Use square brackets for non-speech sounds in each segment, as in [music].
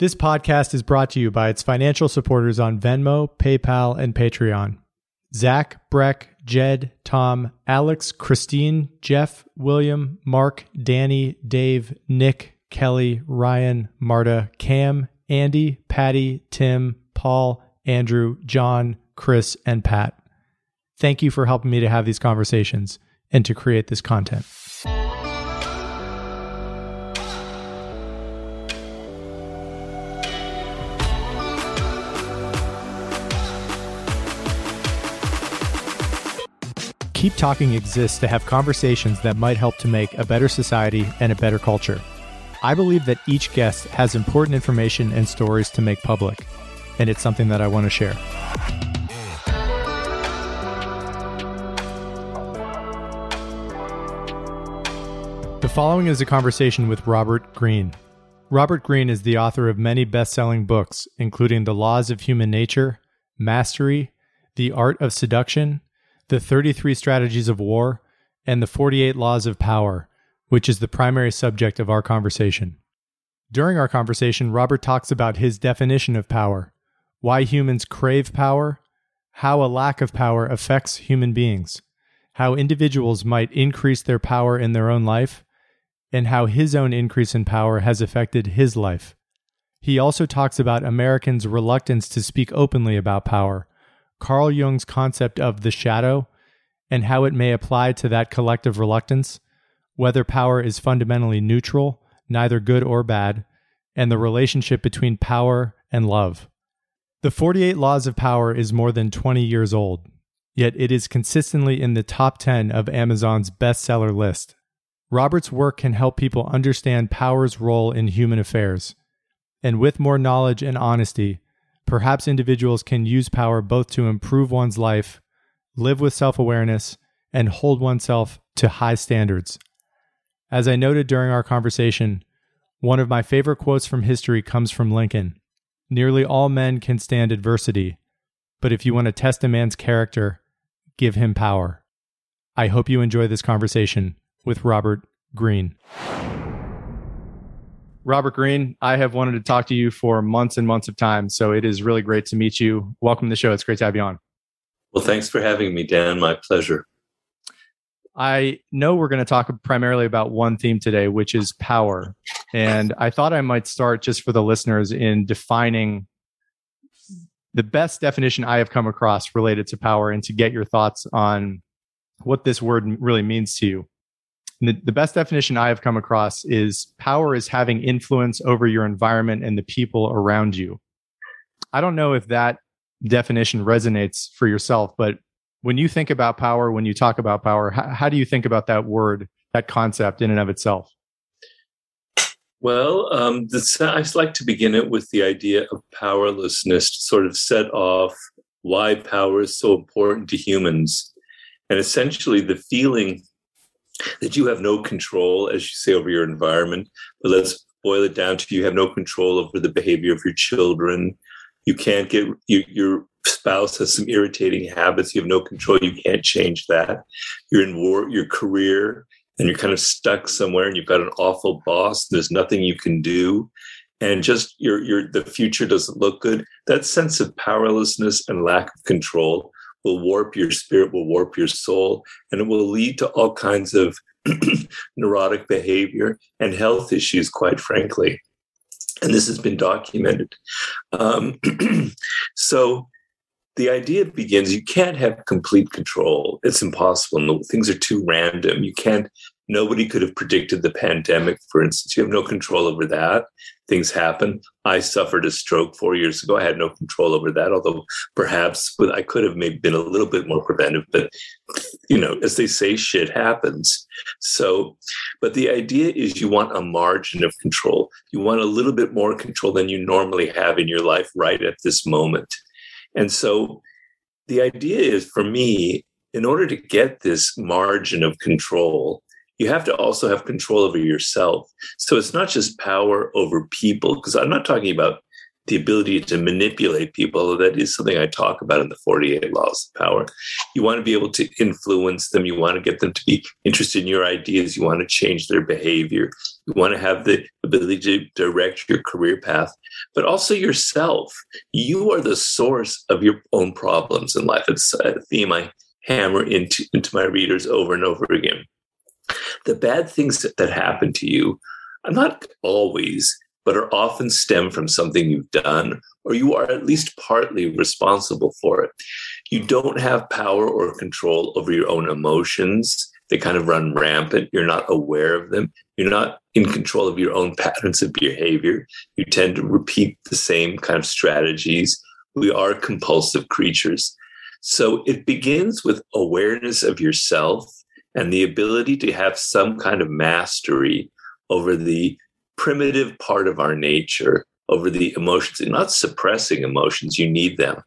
This podcast is brought to you by its financial supporters on Venmo, PayPal, and Patreon. Zach, Breck, Jed, Tom, Alex, Christine, Jeff, William, Mark, Danny, Dave, Nick, Kelly, Ryan, Marta, Cam, Andy, Patty, Tim, Paul, Andrew, John, Chris, and Pat. Thank you for helping me to have these conversations and to create this content. Keep Talking exists to have conversations that might help to make a better society and a better culture. I believe that each guest has important information and stories to make public, and it's something that I want to share. The following is a conversation with Robert Greene. Robert Greene is the author of many best selling books, including The Laws of Human Nature, Mastery, The Art of Seduction, the 33 Strategies of War, and the 48 Laws of Power, which is the primary subject of our conversation. During our conversation, Robert talks about his definition of power, why humans crave power, how a lack of power affects human beings, how individuals might increase their power in their own life, and how his own increase in power has affected his life. He also talks about Americans' reluctance to speak openly about power Carl Jung's concept of the shadow and how it may apply to that collective reluctance, whether power is fundamentally neutral, neither good or bad, and the relationship between power and love. The 48 Laws of Power is more than 20 years old, yet it is consistently in the top 10 of Amazon's bestseller list. Robert's work can help people understand power's role in human affairs. And with more knowledge and honesty, perhaps individuals can use power both to improve one's life, live with self awareness, and hold oneself to high standards. As I noted during our conversation, one of my favorite quotes from history comes from Lincoln Nearly all men can stand adversity, but if you want to test a man's character, give him power. I hope you enjoy this conversation with Robert Greene. Robert Greene, I have wanted to talk to you for months and months of time. So it is really great to meet you. Welcome to the show. It's great to have you on. Well, thanks for having me, Dan. My pleasure. I know we're going to talk primarily about one theme today, which is power. And I thought I might start just for the listeners in defining the best definition I have come across related to power and to get your thoughts on what this word really means to you. The, the, best definition I have come across is power is having influence over your environment and the people around you. I don't know if that definition resonates for yourself, but when you think about power, when you talk about power, how, how do you think about that word, that concept in and of itself? Well, um, this, I like to begin it with the idea of powerlessness to sort of set off why power is so important to humans. And essentially, the feeling that you have no control, as you say, over your environment. But let's boil it down to you have no control over the behavior of your children. You can't get you, your spouse has some irritating habits. You have no control. You can't change that. You're in war, your career, and you're kind of stuck somewhere, and you've got an awful boss. there's nothing you can do, and just your your the future doesn't look good. That sense of powerlessness and lack of control will warp your spirit, will warp your soul, and it will lead to all kinds of [clears throat] neurotic behavior and health issues, quite frankly. And this has been documented. Um, [clears throat] so the idea begins you can't have complete control. It's impossible. Things are too random. You can't Nobody could have predicted the pandemic, for instance. You have no control over that. Things happen. I suffered a stroke four years ago. I had no control over that, although perhaps I could have maybe been a little bit more preventive. But, you know, as they say, shit happens. So, but the idea is you want a margin of control. You want a little bit more control than you normally have in your life right at this moment. And so the idea is for me, in order to get this margin of control, you have to also have control over yourself. So it's not just power over people, because I'm not talking about the ability to manipulate people. That is something I talk about in the 48 Laws of Power. You want to be able to influence them. You want to get them to be interested in your ideas. You want to change their behavior. You want to have the ability to direct your career path, but also yourself. You are the source of your own problems in life. It's a theme I hammer into, into my readers over and over again. The bad things that, that happen to you are not always but are often stem from something you've done, or you are at least partly responsible for it. You don't have power or control over your own emotions. They kind of run rampant. You're not aware of them. You're not in control of your own [laughs] patterns of behavior. You tend to repeat the same kind of strategies. We are compulsive creatures. So it begins with awareness of yourself and the ability to have some kind of mastery over the primitive part of our nature over the emotions and not suppressing emotions you need them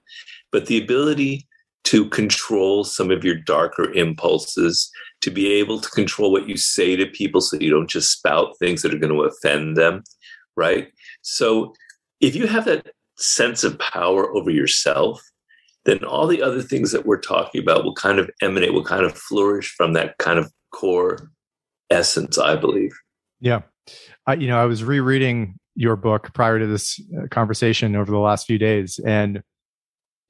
but the ability to control some of your darker impulses to be able to control what you say to people so you don't just spout things that are going to offend them right? So if you have that sense of power over yourself then all the other things that we're talking about will kind of emanate will kind of flourish from that kind of core essence i believe yeah I, you know, I was rereading your book prior to this uh, conversation over the last few days, and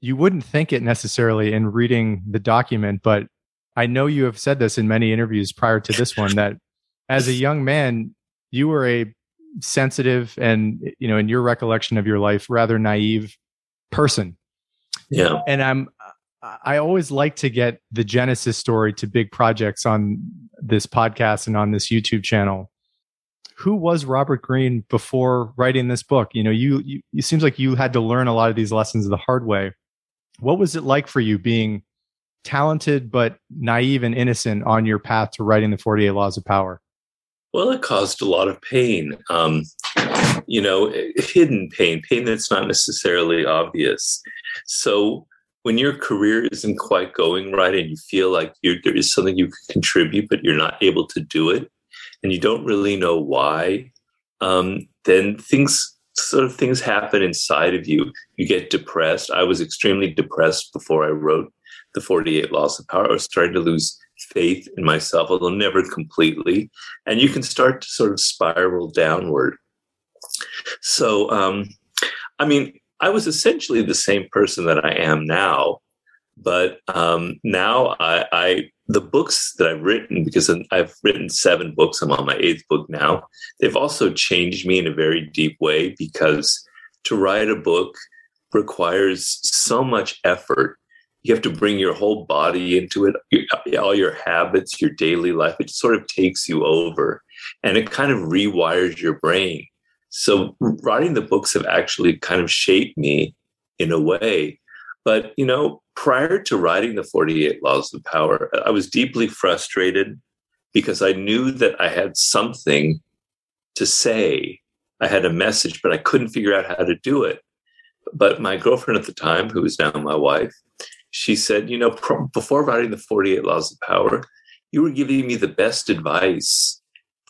you wouldn't think it necessarily in reading the document, but I know you have said this in many interviews prior to this one that as a young man, you were a sensitive and, you know, in your recollection of your life, rather naive person. Yeah. And I'm, I always like to get the genesis story to big projects on this podcast and on this YouTube channel who was Robert Greene before writing this book? You know, you, you it seems like you had to learn a lot of these lessons the hard way. What was it like for you being talented but naive and innocent on your path to writing the 48 Laws of Power? Well, it caused a lot of pain. Um, you know, hidden pain, pain that's not necessarily obvious. So when your career isn't quite going right and you feel like there is something you can contribute, but you're not able to do it, and you don't really know why, um, then things sort of things happen inside of you. You get depressed. I was extremely depressed before I wrote the 48 Laws of Power. I was starting to lose faith in myself, although never completely. And you can start to sort of spiral downward. So, um, I mean, I was essentially the same person that I am now, but um, now I, I the books that I've written, because I've written seven books, I'm on my eighth book now, they've also changed me in a very deep way because to write a book requires so much effort. You have to bring your whole body into it, all your habits, your daily life. It sort of takes you over and it kind of rewires your brain. So, writing the books have actually kind of shaped me in a way. But, you know, prior to writing the 48 Laws of Power, I was deeply frustrated because I knew that I had something to say. I had a message, but I couldn't figure out how to do it. But my girlfriend at the time, who is now my wife, she said, You know, before writing the 48 Laws of Power, you were giving me the best advice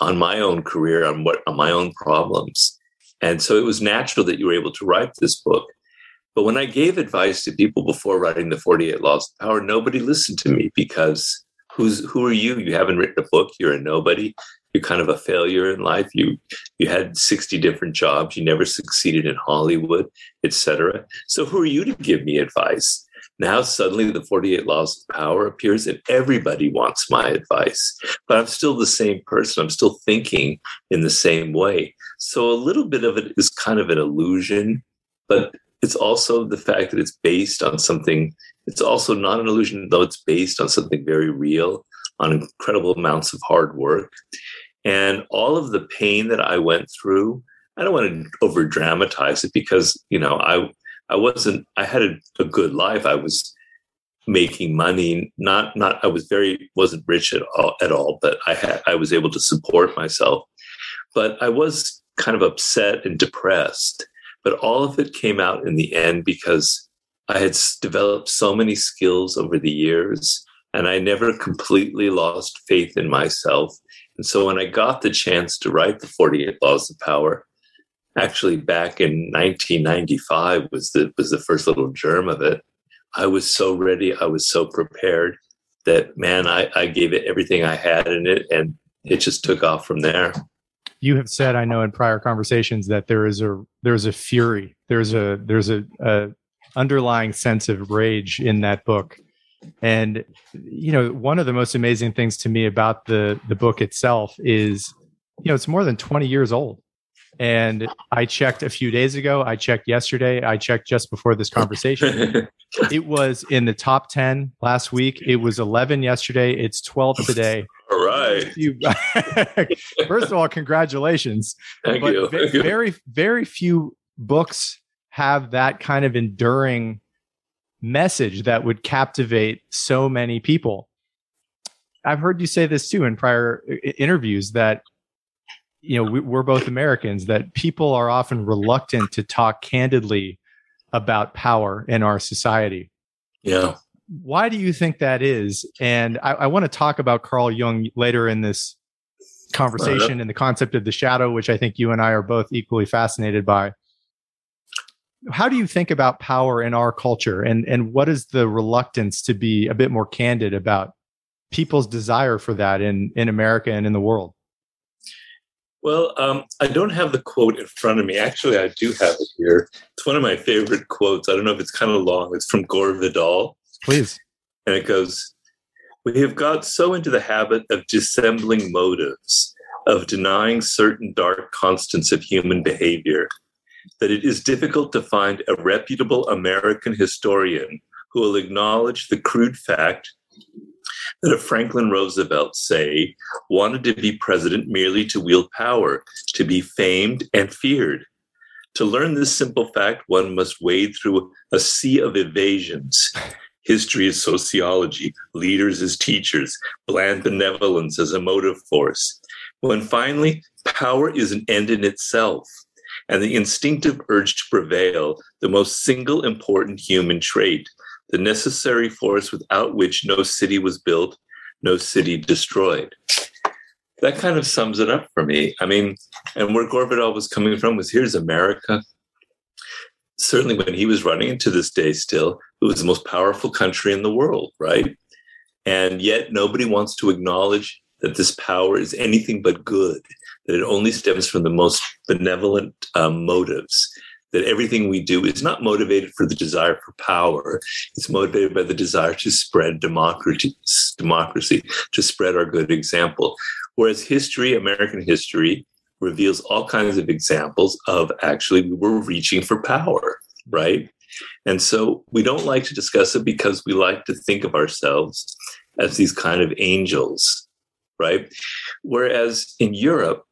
on my own career, on what on my own problems. And so it was natural that you were able to write this book. But when I gave advice to people before writing the 48 Laws of Power, nobody listened to me because who's who are you? You haven't written a book, you're a nobody. You're kind of a failure in life. You you had 60 different jobs, you never succeeded in Hollywood, etc. So who are you to give me advice? Now suddenly the 48 Laws of Power appears and everybody wants my advice. But I'm still the same person. I'm still thinking in the same way. So a little bit of it is kind of an illusion, but it's also the fact that it's based on something it's also not an illusion though it's based on something very real on incredible amounts of hard work and all of the pain that i went through i don't want to over dramatize it because you know i i wasn't i had a, a good life i was making money not not i was very wasn't rich at all at all but i had i was able to support myself but i was kind of upset and depressed but all of it came out in the end because I had developed so many skills over the years and I never completely lost faith in myself. And so when I got the chance to write the 48 Laws of Power, actually back in 1995 was the was the first little germ of it. I was so ready, I was so prepared that man, I, I gave it everything I had in it, and it just took off from there. You have said, I know in prior conversations that there is a there's a fury, there's a there's a, a underlying sense of rage in that book. And you know, one of the most amazing things to me about the the book itself is, you know, it's more than 20 years old. And I checked a few days ago, I checked yesterday, I checked just before this conversation. it was in the top 10 last week. It was 11 yesterday, it's 12 today. All right. [laughs] First of all, congratulations. Thank but you. Thank very, very few books have that kind of enduring message that would captivate so many people. I've heard you say this too in prior interviews that you know we, we're both Americans that people are often reluctant to talk candidly about power in our society. Yeah. Why do you think that is? And I, I want to talk about Carl Jung later in this conversation and the concept of the shadow, which I think you and I are both equally fascinated by how do you think about power in our culture and and what is the reluctance to be a bit more candid about people's desire for that in in America and in the world? Well, um, I don't have the quote in front of me. Actually, I do have it here. It's one of my favorite quotes. I don't know if it's kind of long. It's from Gore Vidal. Please. And it goes We have got so into the habit of dissembling motives, of denying certain dark constants of human behavior, that it is difficult to find a reputable American historian who will acknowledge the crude fact that a Franklin Roosevelt, say, wanted to be president merely to wield power, to be famed and feared. To learn this simple fact, one must wade through a sea of evasions. History as sociology, leaders as teachers, bland benevolence as a motive force. When finally, power is an end in itself, and the instinctive urge to prevail, the most single important human trait, the necessary force without which no city was built, no city destroyed. That kind of sums it up for me. I mean, and where Vidal was coming from was here's America. Certainly, when he was running, to this day still, it was the most powerful country in the world, right? And yet, nobody wants to acknowledge that this power is anything but good that it only stems from the most benevolent um, motives, that everything we do is not motivated for the desire for power. It's motivated by the desire to spread democracy, democracy, to spread our good example. Whereas history, American history, reveals all kinds of examples of actually we were reaching for power, right? And so we don't like to discuss it because we like to think of ourselves as these kind of angels, right? Whereas in Europe,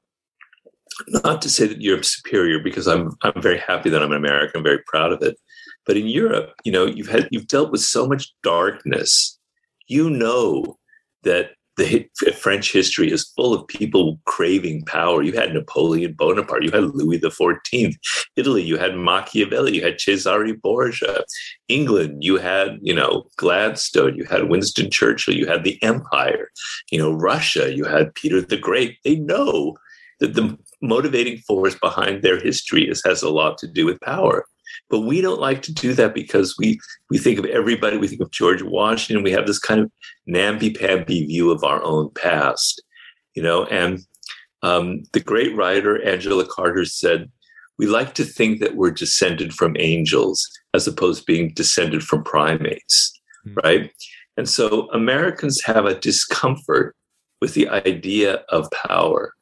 not to say that Europe's superior because I'm I'm very happy that I'm an American, I'm very proud of it. But in Europe, you know, you've had you've dealt with so much darkness. You know that the French history is full of people craving power. You had Napoleon Bonaparte, you had Louis XIV. Italy, you had Machiavelli, you had Cesare Borgia. England, you had, you know, Gladstone, you had Winston Churchill, you had the Empire. You know, Russia, you had Peter the Great. They know that the motivating force behind their history is, has a lot to do with power. But we don't like to do that because we we think of everybody. We think of George Washington. We have this kind of namby-pamby view of our own past, you know. And um, the great writer Angela Carter said, "We like to think that we're descended from angels, as opposed to being descended from primates, mm-hmm. right?" And so Americans have a discomfort with the idea of power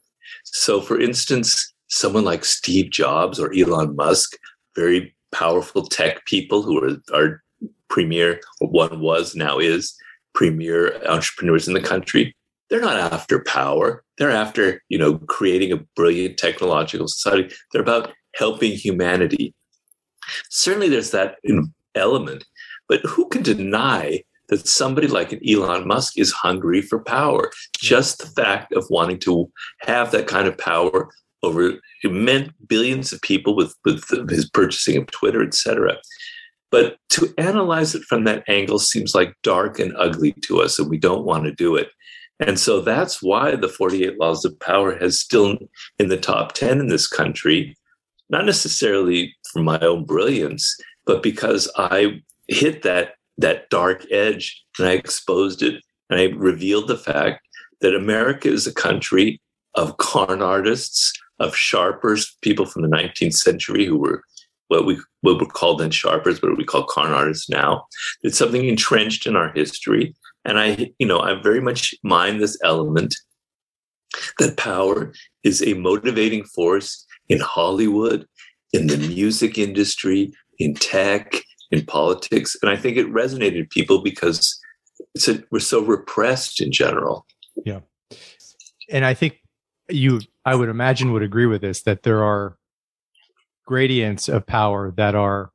so, for instance, someone like Steve Jobs or Elon Musk, very powerful tech people who are, are premier, one was, now is premier entrepreneurs in the country, they're not after power. They're after, you know, creating a brilliant technological society. They're about helping humanity. Certainly there's that element, but who can deny that somebody like an Elon Musk is hungry for power. Just the fact of wanting to have that kind of power over meant billions of people with, with his purchasing of Twitter, etc. But to analyze it from that angle seems like dark and ugly to us, and we don't want to do it. And so that's why the 48 Laws of Power has still in the top 10 in this country, not necessarily for my own brilliance, but because I hit that that dark edge and I exposed it and I revealed the fact that America is a country of con artists, of sharpers, people from the 19th century who were what we what were called then sharpers, what we call con artists now. It's something entrenched in our history. And I, you know, I very much mind this element that power is a motivating force in Hollywood, in the music industry, in tech, in politics. And I think it resonated with people because a, we're so repressed in general. Yeah. And I think you, I would imagine, would agree with this that there are gradients of power that are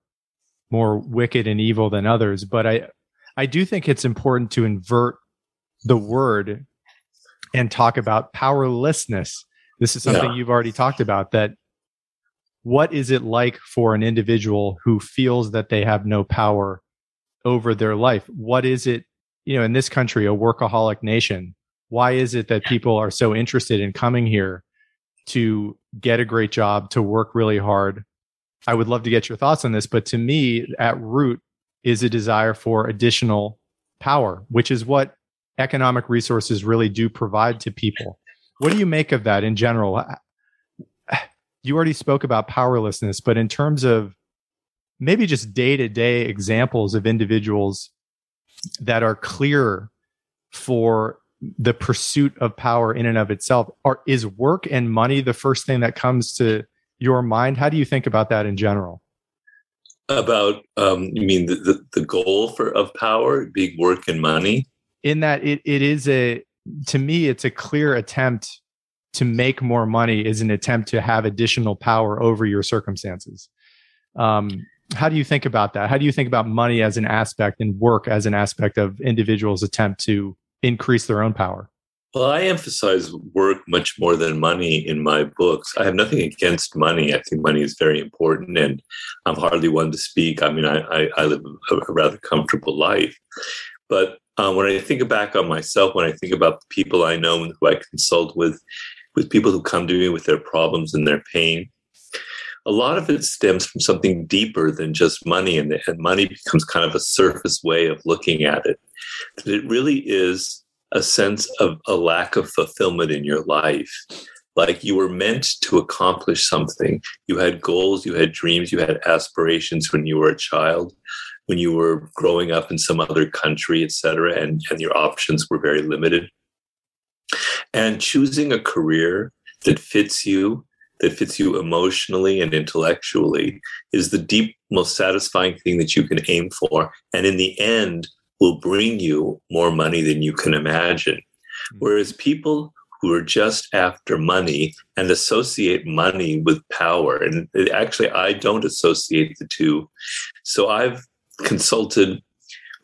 more wicked and evil than others. But I, I do think it's important to invert the word and talk about powerlessness. This is something yeah. you've already talked about that what is it like for an individual who feels that they have no power over their life? What is it, you know, in this country, a workaholic nation? Why is it that people are so interested in coming here to get a great job, to work really hard? I would love to get your thoughts on this, but to me, at root is a desire for additional power, which is what economic resources really do provide to people. What do you make of that in general? You already spoke about powerlessness, but in terms of maybe just day to day examples of individuals that are clear for the pursuit of power in and of itself, are is work and money the first thing that comes to your mind? How do you think about that in general? About um, you mean the, the, the goal for of power being work and money? In that it it is a to me it's a clear attempt to make more money is an attempt to have additional power over your circumstances. Um, how do you think about that? How do you think about money as an aspect and work as an aspect of individuals' attempt to increase their own power? Well, I emphasize work much more than money in my books. I have nothing against money. I think money is very important, and I'm hardly one to speak. I mean, I, I, I live a rather comfortable life. But uh, when I think back on myself, when I think about the people I know and who I consult with, with people who come to me with their problems and their pain, a lot of it stems from something deeper than just money, and, and money becomes kind of a surface way of looking at it. That it really is a sense of a lack of fulfillment in your life. Like you were meant to accomplish something. You had goals, you had dreams, you had aspirations when you were a child, when you were growing up in some other country, et cetera, and, and your options were very limited. And choosing a career that fits you, that fits you emotionally and intellectually, is the deep, most satisfying thing that you can aim for. And in the end, will bring you more money than you can imagine. Hmm. Whereas people who are just after money and associate money with power, and actually, I don't associate the two. So I've consulted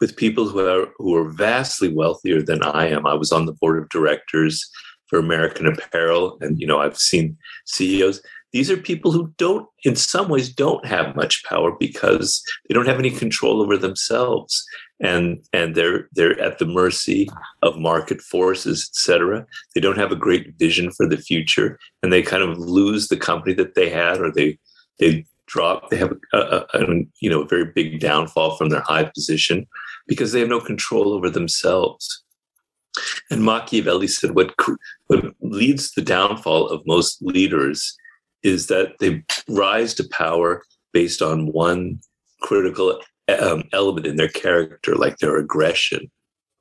with people who are who are vastly wealthier than I am. I was on the board of directors for American Apparel, and you know I've seen CEOs. These are people who don't, in some ways, don't have much power because they don't have any control over themselves, and and they're they're at the mercy of market forces, etc. They don't have a great vision for the future, and they kind of lose the company that they had, or they they drop. They have a, a, a you know a very big downfall from their high position because they have no control over themselves. And Machiavelli said what, what leads the downfall of most leaders is that they rise to power based on one critical um, element in their character, like their aggression.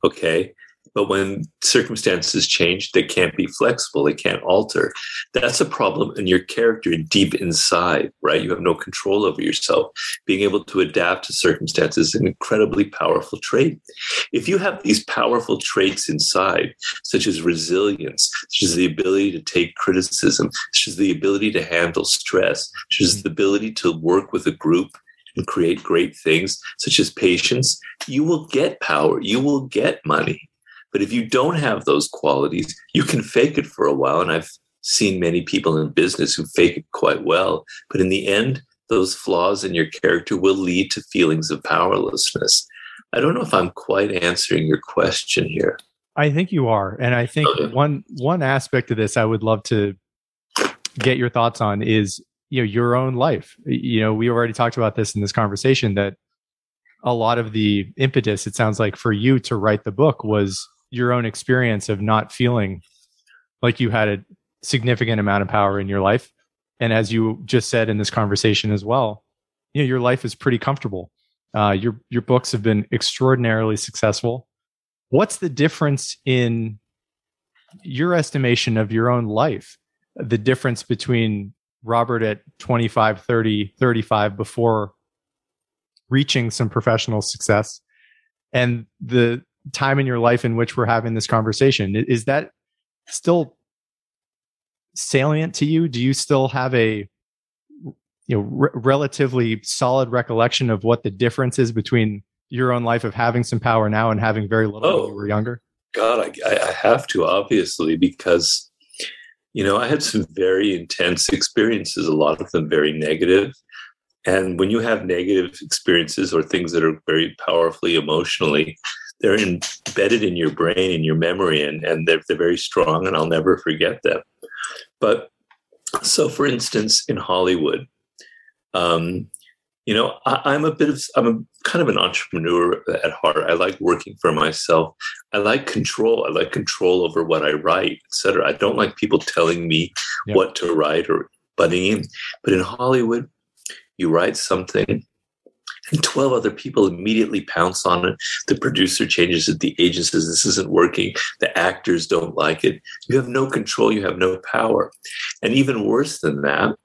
Okay. But when circumstances change, they can't be flexible. They can't alter. That's a problem in your character deep inside, right? You have no control over yourself. Being able to adapt to circumstances is an incredibly powerful trait. If you have these powerful traits inside, such as resilience, such as the ability to take criticism, such as the ability to handle stress, such as the ability to work with a group and create great things, such as patience, you will get power, you will get money. But if you don't have those qualities, you can fake it for a while. And I've seen many people in business who fake it quite well. But in the end, those flaws in your character will lead to feelings of powerlessness. I don't know if I'm quite answering your question here. I think you are. And I think okay. one one aspect of this I would love to get your thoughts on is you know your own life you know we already talked about this in this conversation that a lot of the impetus it sounds like for you to write the book was your own experience of not feeling like you had a significant amount of power in your life. And as you just said in this conversation as well you know your life is pretty comfortable. Uh, your your books have been extraordinarily successful. What's the difference in your estimation of your own life? The difference between robert at 25 30 35 before reaching some professional success and the time in your life in which we're having this conversation. Is that still salient to you? Do you still have a you know re- relatively solid recollection of what the difference is between your own life of having some power now and having very little oh, when you oh. were younger? God I, I have to obviously because you know i had some very intense experiences a lot of them very negative. And when you have negative experiences or things that are very powerfully emotionally, they're embedded in your brain and your memory, and, and they're, they're very strong, and I'll never forget them. But so, for instance, in Hollywood, um, you know, I, am a bit of, I'm a kind of an entrepreneur at heart. I like working for myself. I like control. I like control over what I write, etc. I don't like people telling me yeah. what to write or butting in. But in Hollywood, you write something and 12 other people immediately pounce on it. The producer changes it. The agent says this isn't working. The actors don't like it. You have no control. You have no power. And even worse than that,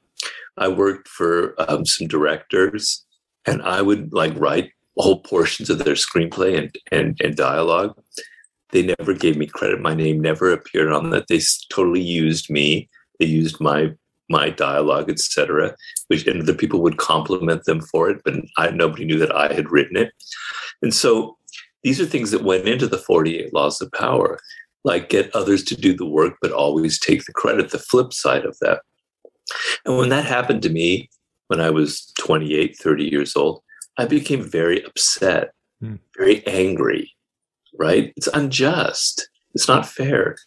I worked for um, some directors and I would like write whole portions of their screenplay and, and, and dialogue. They never gave me credit. My name never appeared on that. They totally used me. They used my my dialogue, etc. Which and the people would compliment them for it, but I, nobody knew that I had written it. And so these are things that went into the 48 laws of power, like get others to do the work, but always take the credit. The flip side of that. And when that happened to me when I was 28, 30 years old, I became very upset, hmm. very angry, right? It's unjust. It's not fair.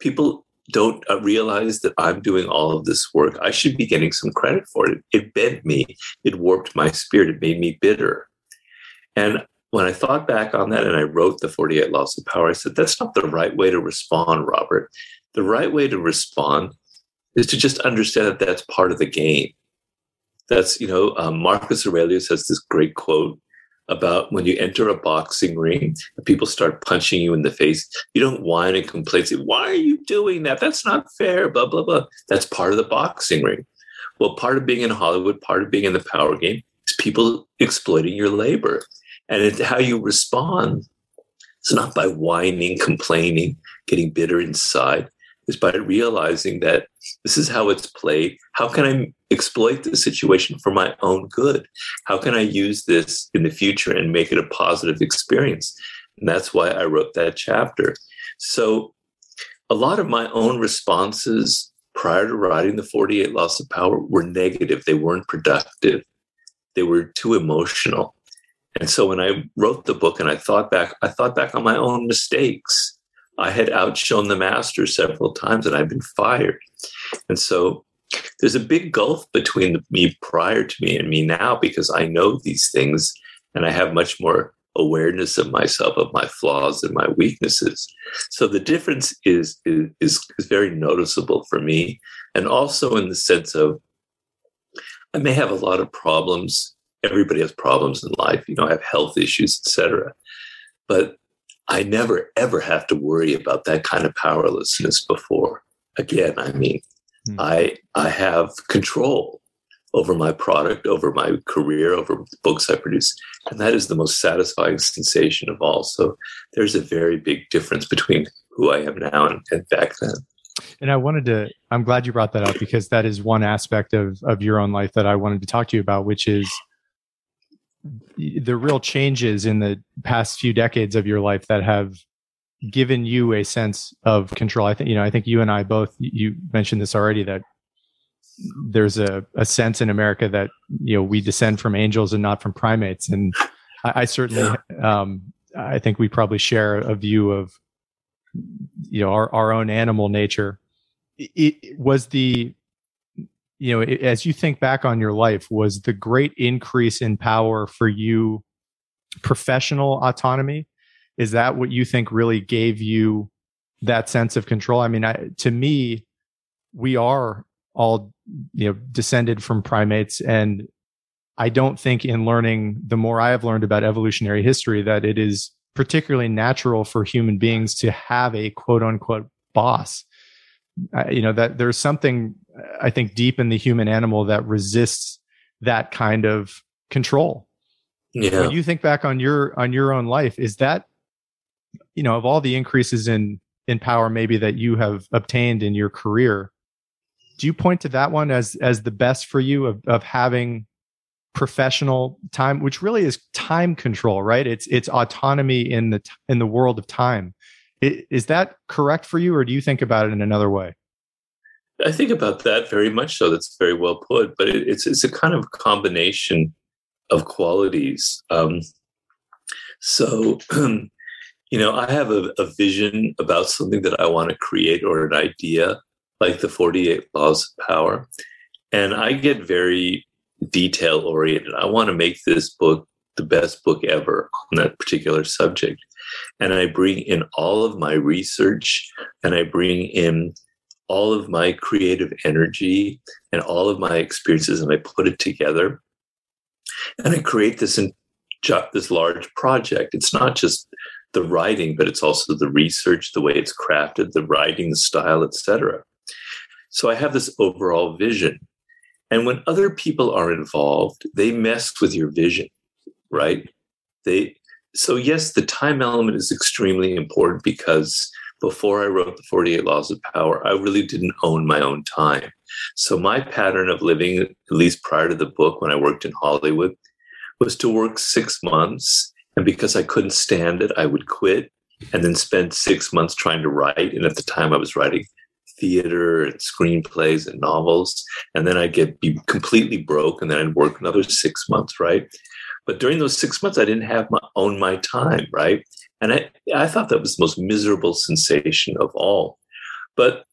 People don't uh, realize that I'm doing all of this work. I should be getting some credit for it. It bent me, it warped my spirit, it made me bitter. And when I thought back on that and I wrote the 48 Laws of Power, I said, that's not the right way to respond, Robert. The right way to respond is to just understand that that's part of the game. That's, you know, um, Marcus Aurelius has this great quote about when you enter a boxing ring and people start punching you in the face, you don't whine and complain, say, Why are you doing that? That's not fair, blah, blah, blah. That's part of the boxing ring. Well, part of being in Hollywood, part of being in the power game is people exploiting your labor. And it's how you respond. It's not by whining, complaining, getting bitter inside is by realizing that this is how it's played. How can I exploit the situation for my own good? How can I use this in the future and make it a positive experience? And that's why I wrote that chapter. So, a lot of my own responses prior to writing the 48 Laws of Power were negative. They weren't productive, they were too emotional. And so when I wrote the book and I thought back, I thought back on my own mistakes I had outshone the master several times and I've been fired. And so there's a big gulf between me prior to me and me now because I know these things and I have much more awareness of myself, of my flaws and my weaknesses. So the difference is, is, is very noticeable for me. And also in the sense of I may have a lot of problems. Everybody has problems in life. You know, I have health issues, etc. But I never ever have to worry about that kind of powerlessness before. Again, I mean, mm. I I have control over my product, over my career, over the books I produce, and that is the most satisfying sensation of all. So there's a very big difference between who I am now and, and back then. And I wanted to, I'm glad you brought that up because that is one aspect of, of your own life that I wanted to talk to you about, which is the real changes in the past few decades of your life that have given you a sense of control. I think, you know, I think you and I both, you mentioned this already that there's a, a sense in America that, you know, we descend from angels and not from primates. And I, I certainly, um, I think we probably share a view of, you know, our, our own animal nature. It, it was the, you know, as you think back on your life, was the great increase in power for you professional autonomy? Is that what you think really gave you that sense of control? I mean, I, to me, we are all you know descended from primates, and I don't think in learning the more I have learned about evolutionary history that it is particularly natural for human beings to have a quote unquote boss. You know that there's something I think deep in the human animal that resists that kind of control. Yeah. When you think back on your on your own life, is that you know of all the increases in in power maybe that you have obtained in your career, do you point to that one as as the best for you of of having professional time, which really is time control, right? It's it's autonomy in the in the world of time. Is that correct for you, or do you think about it in another way? I think about that very much so. That's very well put. But it, it's it's a kind of combination of qualities. Um, so, [clears throat] you know, I have a, a vision about something that I want to create or an idea, like the Forty Eight Laws of Power, and I get very detail oriented. I want to make this book the best book ever on that particular subject. And I bring in all of my research and I bring in all of my creative energy and all of my experiences and I put it together. And I create this in, this large project. It's not just the writing, but it's also the research, the way it's crafted, the writing, the style, etc. So I have this overall vision. And when other people are involved, they mess with your vision, right? They so yes, the time element is extremely important because before I wrote the 48 Laws of Power, I really didn't own my own time. So my pattern of living, at least prior to the book when I worked in Hollywood, was to work six months. And because I couldn't stand it, I would quit and then spend six months trying to write. And at the time I was writing theater and screenplays and novels. And then I'd get be completely broke and then I'd work another six months, right? But during those six months, I didn't have my own my time, right? And I, I thought that was the most miserable sensation of all. But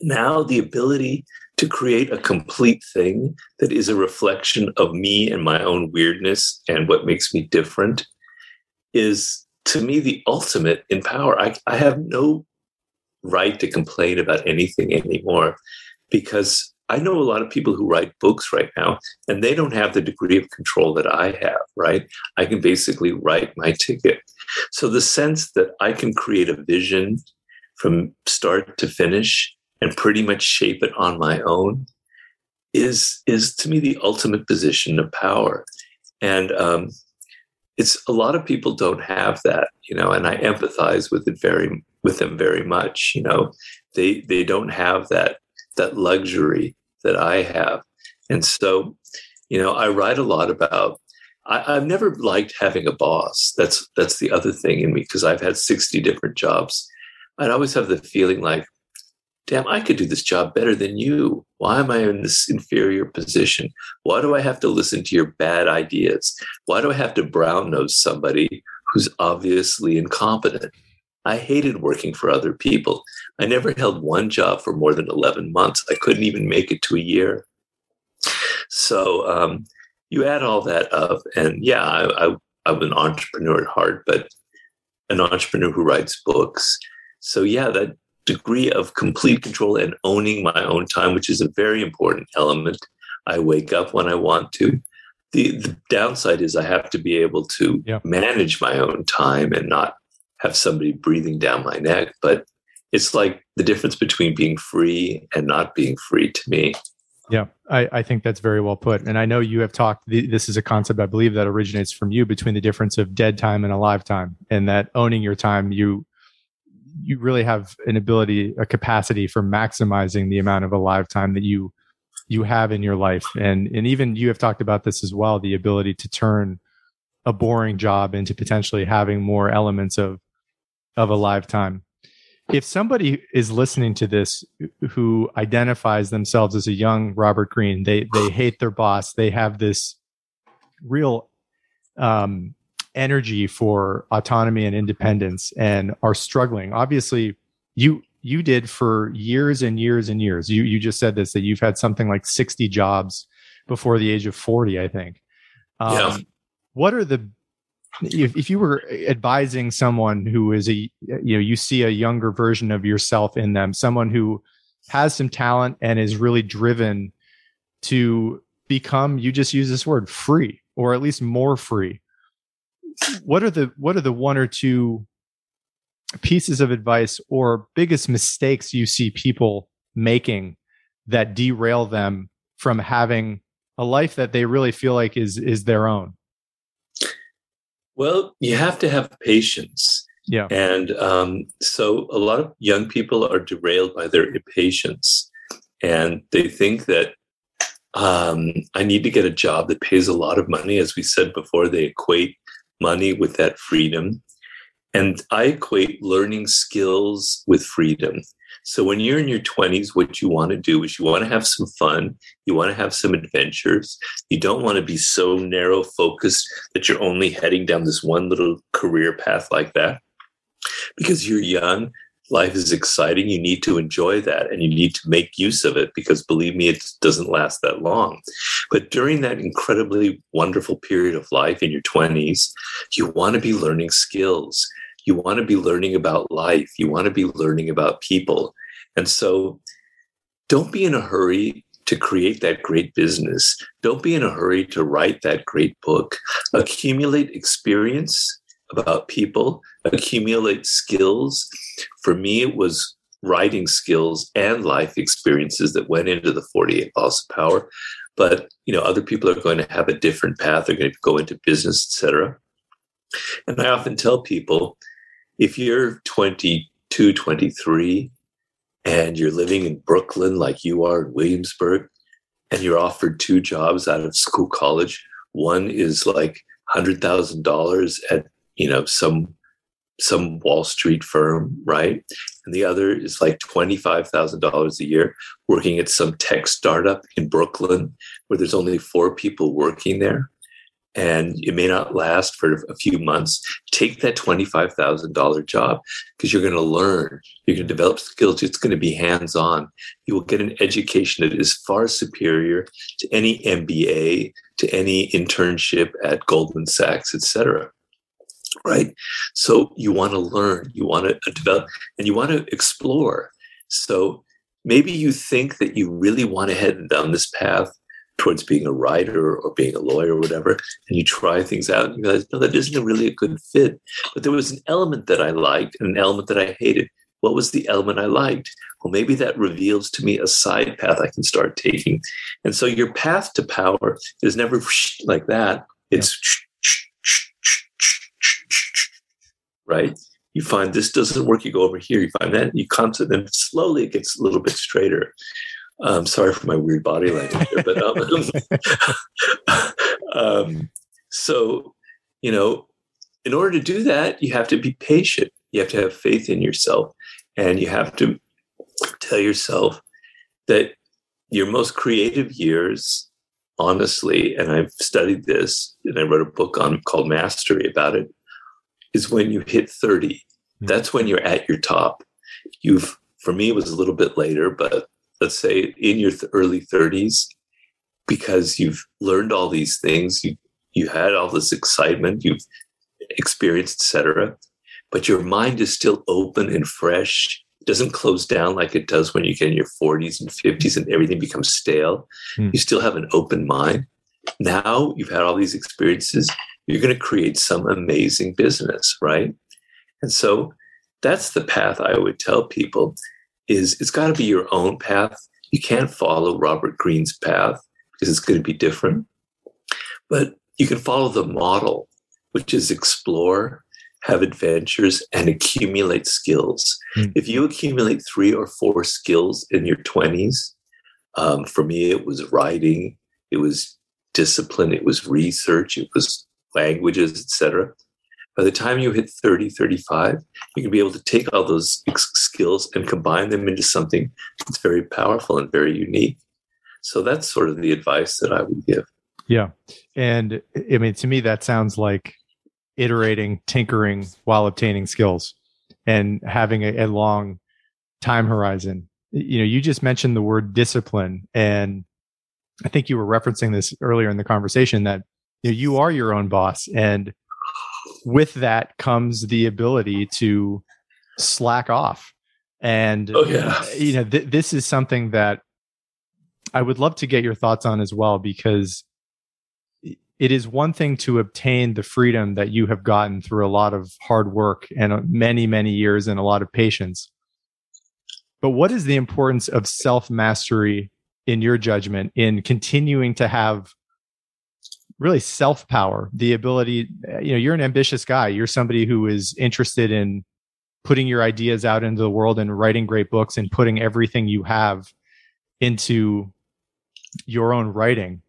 now the ability to create a complete thing that is a reflection of me and my own weirdness and what makes me different is to me the ultimate in power. I, I have no right to complain about anything anymore because I know a lot of people who write books right now, and they don't have the degree of control that I have, right? I can basically write my ticket. So the sense that I can create a vision from start to finish and pretty much shape it on my own is is to me the ultimate position of power. And um, it's a lot of people don't have that, you know, and I empathize with it very with them very much. You know, they they don't have that that luxury that I have. And so, you know, I write a lot about I, have never liked having a boss. That's that's the other thing in me because I've had 60 different jobs. I'd always have the feeling like, damn, I could do this job better than you. Why am I in this inferior position? Why do I have to listen to your bad ideas? Why do I have to brown nose somebody who's obviously incompetent? I hated working for other people. I never held one job for more than 11 months. I couldn't even make it to a year. So um, you add all that up, and yeah, I, I, I'm an entrepreneur at heart, but an entrepreneur who writes books. So yeah, that degree of complete control and owning my own time, which is a very important element. I wake up when I want to. The, the downside is I have to be able to yeah. manage my own time and not have somebody breathing down my neck. But it's like the difference between being free and not being free to me. Yeah, I, I think that's very well put. And I know you have talked, this is a concept I believe that originates from you between the difference of dead time and alive time, and that owning your time, you you really have an ability, a capacity for maximizing the amount of alive time that you you have in your life. And and even you have talked about this as well, the ability to turn a boring job into potentially having more elements of of alive time. If somebody is listening to this who identifies themselves as a young Robert Greene, they they hate their boss, they have this real um, energy for autonomy and independence, and are struggling. Obviously, you you did for years and years and years. You you just said this that you've had something like 60 jobs before the age of 40, I think. Um, yeah. What are the if, if you were advising someone who is a you know you see a younger version of yourself in them, someone who has some talent and is really driven to become you just use this word free or at least more free. What are the what are the one or two pieces of advice or biggest mistakes you see people making that derail them from having a life that they really feel like is is their own well you have to have patience. Yeah. And um, so a lot of young people are derailed by their impatience. And they think that um, i need to get a job that pays a lot of money as we said before they equate money with that freedom. And I equate learning skills with freedom. So when you're in your 20s, what you want to do is you want to have some fun, you want to have some adventures. You don't want to be so narrow focused that you're only heading down this one little career path like that. Because you're young, life is exciting, you need to enjoy that and you need to make use of it because believe me, it doesn't last that long. But during that incredibly wonderful period of life in your 20s, you want to be learning skills you want to be learning about life, you want to be learning about people. And so don't be in a hurry to create that great business. Don't be in a hurry to write that great book. Accumulate experience about people, accumulate skills. For me, it was writing skills and life experiences that went into the 48 laws of power. But you know, other people are going to have a different path. They're going to go into business, etc. And I often tell people if you're 22, 23, and you're living in Brooklyn like you are in Williamsburg, and you're offered two jobs out of school college, one is like hundred thousand dollars at you know some some Wall Street firm, right? And the other is like $25,000 a year working at some tech startup in Brooklyn where there's only four people working there and it may not last for a few months. Take that $25,000 job because you're going to learn, you're going to develop skills, it's going to be hands on. You will get an education that is far superior to any MBA, to any internship at Goldman Sachs, etc. Right? So you want to learn, you want to uh, develop, and you want to explore. So maybe you think that you really want to head down this path towards being a writer or being a lawyer or whatever, and you try things out and you realize, no, that isn't really a good fit. But there was an element that I liked and an element that I hated. What was the element I liked? Well, maybe that reveals to me a side path I can start taking. And so your path to power is never [laughs] like that. It's [laughs] right. You find this doesn't work, you go over here. You find that, you constantly, then slowly it gets a little bit straighter. Um, sorry for my weird body language, here, but um, [laughs] um, so you know, in order to do that, you have to be patient. You have to have faith in yourself, and you have to tell yourself that your most creative years, honestly, and I've studied this, and I wrote a book on called Mastery about it, is when you hit 30. Mm-hmm. That's when you're at your top. You've, for me, it was a little bit later, but let's say in your th- early 30s because you've learned all these things you you had all this excitement you've experienced etc but your mind is still open and fresh it doesn't close down like it does when you get in your 40s and 50s and everything becomes stale. Hmm. you still have an open mind. Now you've had all these experiences you're going to create some amazing business right? And so that's the path i would tell people is it's got to be your own path. You can't follow Robert Greene's path because it's going to be different. But you can follow the model, which is explore, have adventures, and accumulate skills. Mm. If you accumulate three or four skills in your 20s, um, for me, it was writing, it was discipline, it was research, it was languages, etc. By the time you hit 30, 35, you can be able to take all those skills and combine them into something that's very powerful and very unique. So that's sort of the advice that I would give. Yeah. And I mean, to me, that sounds like iterating, tinkering while obtaining skills and having a, a long time horizon. You know, you just mentioned the word discipline, and I think you were referencing this earlier in the conversation that you, know, you are your own boss, and with that comes the ability to slack off. And oh, yeah. you know, th- this is something that I would love to get your thoughts on as well because it is one thing to obtain the freedom that you have gotten through a lot of hard work and uh, many, many years and a lot of patience. But what is the importance of self mastery in your judgment in continuing to have really self power, the ability, eh, you know, you're an ambitious guy. You're somebody who is interested in putting your ideas out into the world and writing great books and putting everything you have into your own writing.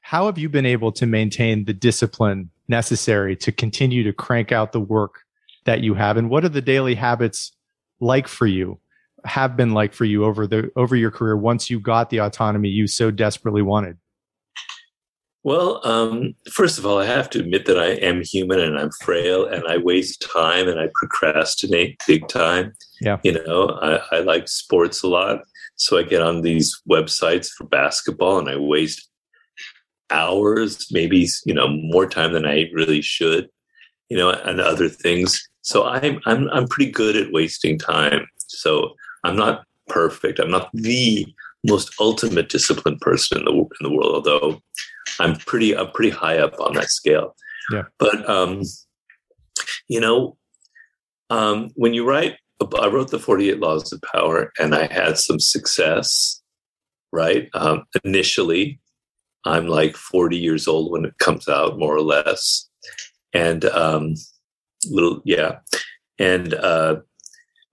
How have you been able to maintain the discipline necessary to continue to crank out the work that you have? And what are the daily habits like for you have been like for you over the over your career once you got the autonomy you so desperately wanted well um, first of all i have to admit that i am human and i'm frail and i waste time and i procrastinate big time yeah you know I, I like sports a lot so i get on these websites for basketball and i waste hours, maybe you know more time than I really should, you know, and other things. So I'm I'm I'm pretty good at wasting time. So I'm not perfect. I'm not the most ultimate disciplined person in the in the world, although I'm pretty I'm pretty high up on that scale. Yeah. But um, you know, um, when you write, I wrote the 48 Laws of Power, and I had some success. Right, um, initially, I'm like 40 years old when it comes out, more or less. And um, little, yeah. And, uh,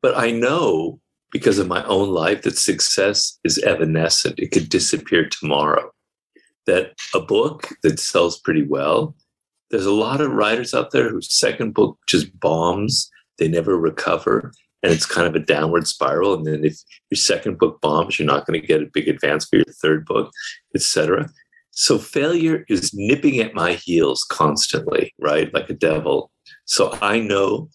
but I know because of my own life that success is evanescent. It could disappear tomorrow. That a book that sells pretty well, there's a lot of writers out there whose second book just bombs. They never recover. And it's kind of a downward spiral. And then if your second book bombs, you're not going to get a big advance for your third book, etc. So failure is nipping at my heels constantly, right? Like a devil. So I know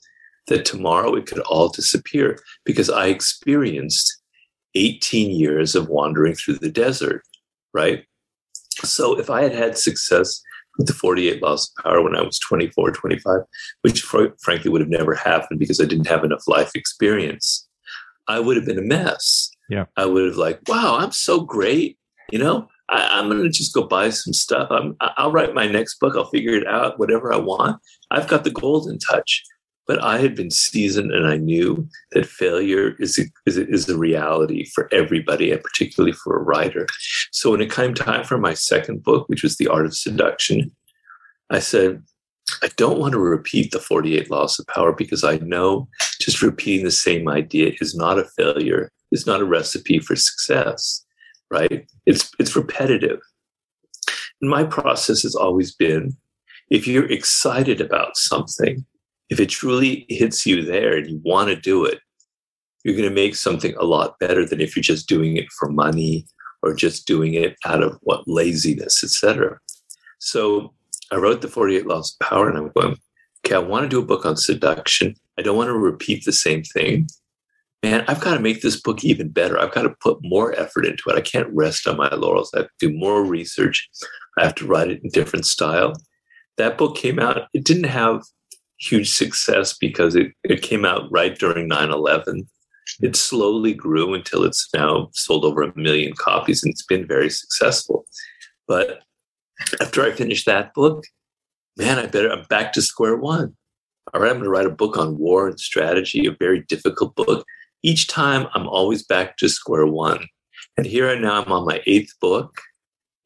that tomorrow it could all disappear because I experienced 18 years of wandering through the desert, right? So if I had had success with the 48 laws of power when I was 24, 25, which fr- frankly would have never happened because I didn't have enough life experience, I would have been a mess. Yeah. I would have like, wow, I'm so great. You know, I, am going to just go buy some stuff. I'm, I'll write my next book. I'll figure it out, whatever I want. I've got the golden touch. But I had been seasoned and I knew that failure is a, is a, is a reality for everybody, and particularly for a writer. So when it came time for my second book, which was The Art of Seduction, I said, I don't want to repeat the 48 laws of power because I know just repeating the same idea is not a failure, is not a recipe for success right? It's it's repetitive. And my process has always been if you're excited about something, if it truly hits you there and you want to do it, you're going to make something a lot better than if you're just doing it for money or just doing it out of what laziness, etc. So I wrote the 48 Laws of Power and I'm going, okay, I want to do a book on seduction. I don't want to repeat the same thing man, I've got to make this book even better. I've got to put more effort into it. I can't rest on my laurels. I have to do more research. I have to write it in different style. That book came out, it didn't have huge success because it, it came out right during 9 11. It slowly grew until it's now sold over a million copies and it's been very successful. But after I finished that book, man, I better, I'm back to square one. All right, I'm going to write a book on war and strategy, a very difficult book each time I'm always back to square one. And here and now I'm on my eighth book,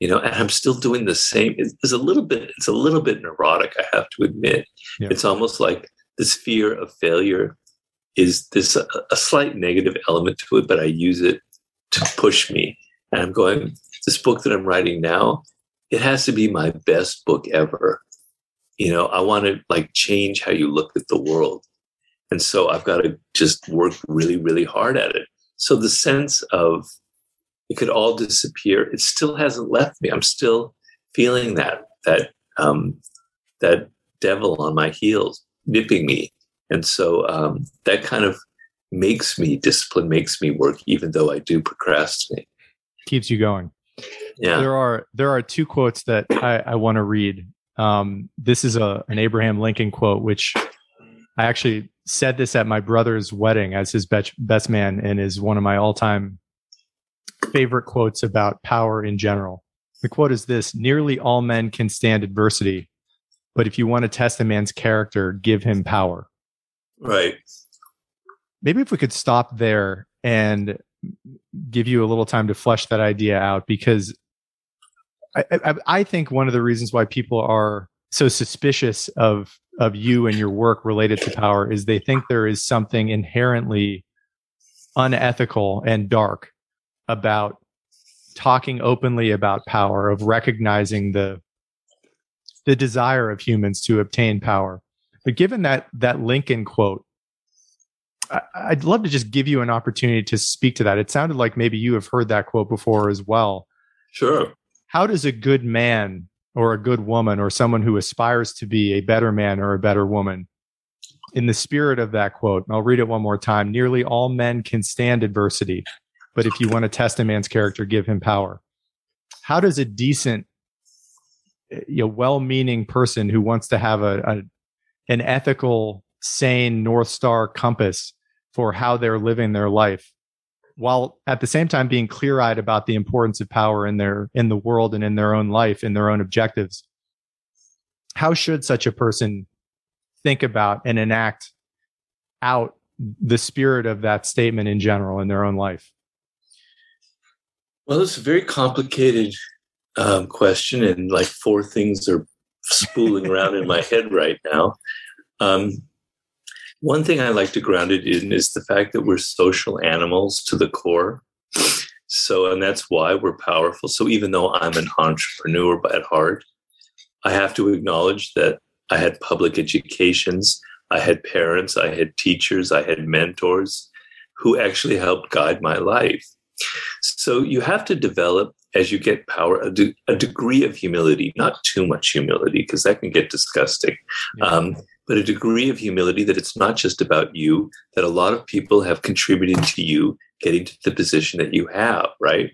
you know, and I'm still doing the same. It's, a little bit, it's a little bit neurotic, I have to admit. Yeah. It's almost like this fear of failure is this a, a slight negative element to it, but I use it to push me. And I'm going, this book that I'm writing now, it has to be my best book ever. You know, I want to like change how you look at the world. And so I've got to just work really, really hard at it. So the sense of it could all disappear, it still hasn't left me. I'm still feeling that, that, um, that devil on my heels nipping me. And so um, that kind of makes me discipline, makes me work, even though I do procrastinate. Keeps you going. Yeah. There are there are two quotes that I, I want to read. Um, this is a an Abraham Lincoln quote, which I actually said this at my brother's wedding as his best, best man and is one of my all time favorite quotes about power in general. The quote is this Nearly all men can stand adversity, but if you want to test a man's character, give him power. Right. Maybe if we could stop there and give you a little time to flesh that idea out, because I, I, I think one of the reasons why people are so suspicious of of you and your work related to power is they think there is something inherently unethical and dark about talking openly about power of recognizing the the desire of humans to obtain power. But given that that lincoln quote I, would love to just give you an opportunity to speak to that. It sounded like maybe you have heard that quote before as well. Sure. How does a good man or a good woman or someone who aspires to be a better man or a better woman in the spirit of that quote i'll read it one more time nearly all men can stand adversity but if you want to test a man's character give him power. How does a decent eh, you know well-meaning person who wants to have a, a an ethical sane north star compass for how they're living their life while at the same time being clear-eyed about the importance of power in their in the world and in their own life in their own objectives? How should such a person think about and enact out the spirit of that statement in general in their own life well it's a very complicated um, question and like four things are spooling around in my head right now um, one thing I like to ground it in is the fact that we're social animals to the core. So, and that's why we're powerful. So, even though I'm an entrepreneur at heart, I have to acknowledge that I had public educations, I had parents, I had teachers, I had mentors who actually helped guide my life. So, you have to develop as you get power a, de- a degree of humility, not too much humility, because that can get disgusting. Yeah. Um, but a degree of humility that it's not just about you, that a lot of people have contributed to you getting to the position that you have, right?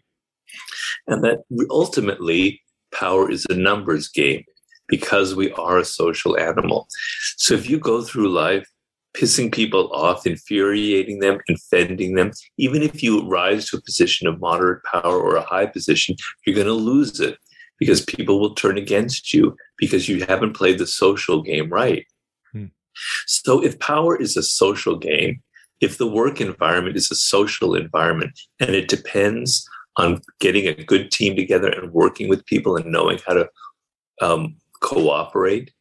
And that ultimately power is a numbers game because we are a social animal. So if you go through life pissing people off, infuriating them, offending them, even if you rise to a position of moderate power or a high position, you're going to lose it because people will turn against you because you haven't played the social game right. So if power is a social game, if the work environment is a social environment and it depends on getting a good team together and working with people and knowing how to um, cooperate,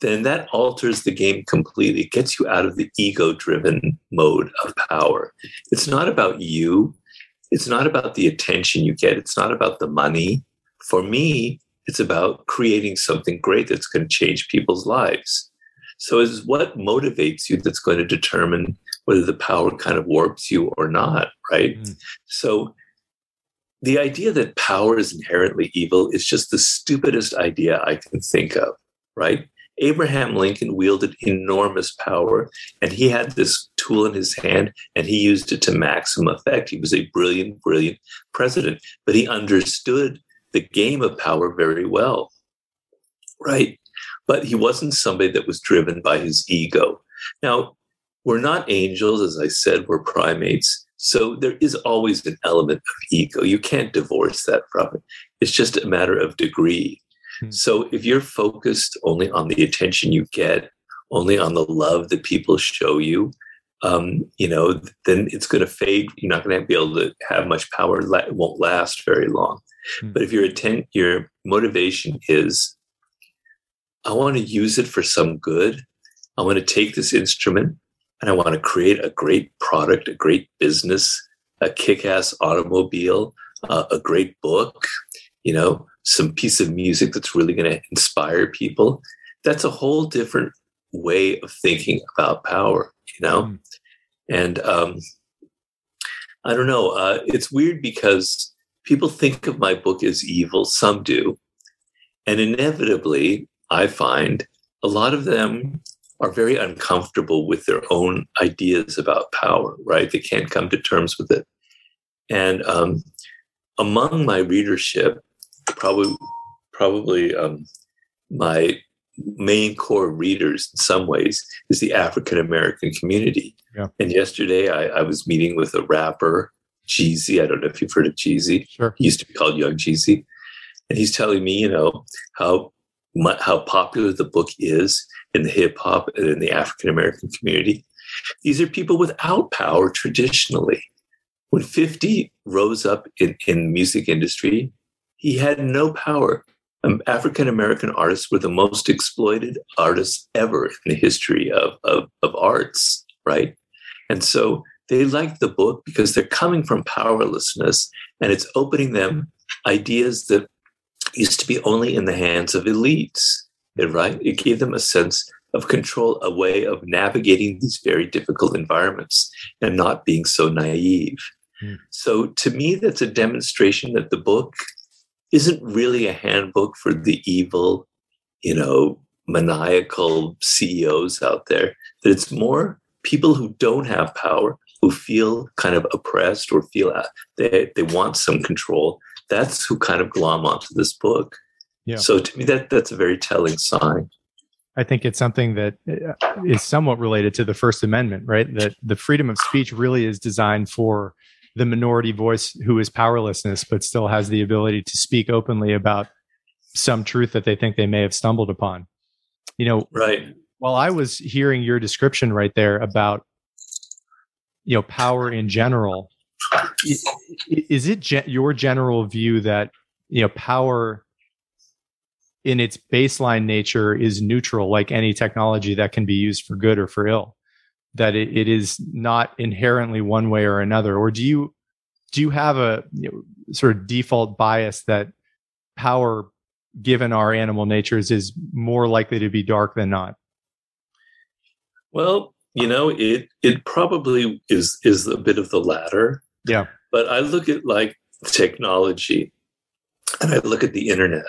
then that alters the game completely. It gets you out of the ego driven mode of power. It's not about you. It's not about the attention you get. It's not about the money. For me, it's about creating something great that's going to change people's lives. So it's what motivates you that's going to determine whether the power kind of warps you or not, right? Mm. So the idea that power is inherently evil is just the stupidest idea I can think of, right? Abraham Lincoln wielded enormous power and he had this tool in his hand and he used it to maximum effect. He was a brilliant, brilliant president, but he understood the game of power very well, right? but he wasn't somebody that was driven by his ego. Now, we're not angels, as I said, we're primates. So there is always an element of ego. You can't divorce that from it. It's just a matter of degree. Hmm. So if you're focused only on the attention you get, only on the love that people show you, um, you know, then it's going to fade. You're not going to be able to have much power. It won't last very long. Hmm. But if your atten- your motivation is I want to use it for some good. I want to take this instrument and I want to create a great product, a great business, a kick ass automobile, uh, a great book, you know, some piece of music that's really going to inspire people. That's a whole different way of thinking about power, you know? Mm. And um, I don't know. Uh, it's weird because people think of my book as evil, some do. And inevitably, I find a lot of them are very uncomfortable with their own ideas about power, right? They can't come to terms with it. And um, among my readership, probably probably um, my main core readers in some ways is the African American community. Yeah. And yesterday I, I, was meeting with a rapper, Jeezy. I don't know if you've heard of Jeezy. Sure. He used to be called Young Jeezy. And he's telling me, you know, how how popular the book is in the hip hop and in the African American community. These are people without power traditionally. When 50 rose up in, in the music industry, he had no power. Um, African American artists were the most exploited artists ever in the history of, of, of arts, right? And so they like the book because they're coming from powerlessness and it's opening them ideas that used to be only in the hands of elites, right? It gave them a sense of control, a way of navigating these very difficult environments and not being so naive. Mm. So to me, that's a demonstration that the book isn't really a handbook for the evil, you know, maniacal CEOs out there, that it's more people who don't have power, who feel kind of oppressed or feel uh, they, they want some control. That's who kind of glom onto this book. Yeah. So to me, that that's a very telling sign. I think it's something that uh, somewhat related to the First Amendment, right? That the freedom of speech really is designed for the minority voice who is powerlessness, but still has the ability to speak openly about some truth that they think they may have stumbled upon. You know, right. While I was hearing your description right there about, you know, power in general, is it ge- your general view that, you know, power in its baseline nature is neutral, like any technology that can be used for good or for ill? That it, it is not inherently one way or another or do you do you have a you know, sort of default bias that power given our animal natures is more likely to be dark than not? Well you know it it probably is is a bit of the latter. Yeah. But i look at like technology and i look at the internet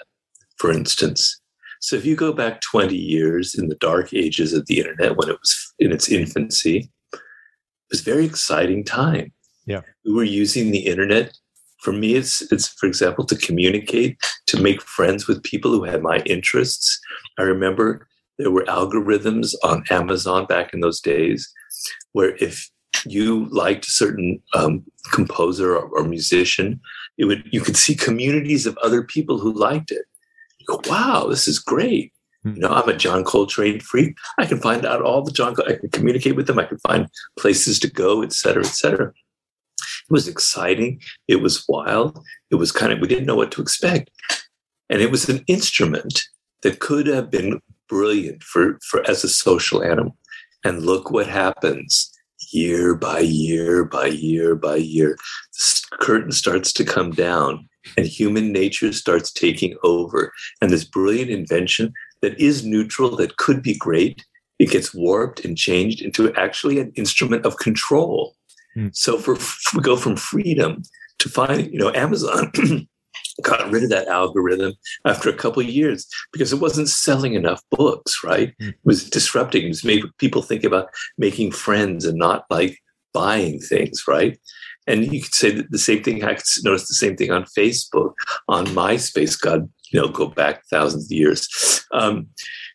for instance. So if you go back 20 years in the dark ages of the internet when it was in its infancy, it was a very exciting time. Yeah. We were using the internet. For me, it's it's for example to communicate, to make friends with people who had my interests. I remember there were algorithms on Amazon back in those days where if you liked a certain um, composer or, or musician, it would you could see communities of other people who liked it go, wow, this is great. You know, I'm a John Coltrane freak. I can find out all the John. I can communicate with them. I can find places to go, et cetera, et cetera. It was exciting. It was wild. It was kind of we didn't know what to expect, and it was an instrument that could have been brilliant for for as a social animal. And look what happens year by year by year by year. The curtain starts to come down and human nature starts taking over. And this brilliant invention that is neutral, that could be great, it gets warped and changed into actually an instrument of control. Mm. So for we go from freedom to find, you know, Amazon [clears throat] got rid of that algorithm after a couple of years because it wasn't selling enough books, right? Mm. It was disrupting. It was made people think about making friends and not like buying things, right? And you could say that the same thing. I could notice the same thing on Facebook, on MySpace. God, you know, go back thousands of years. Um,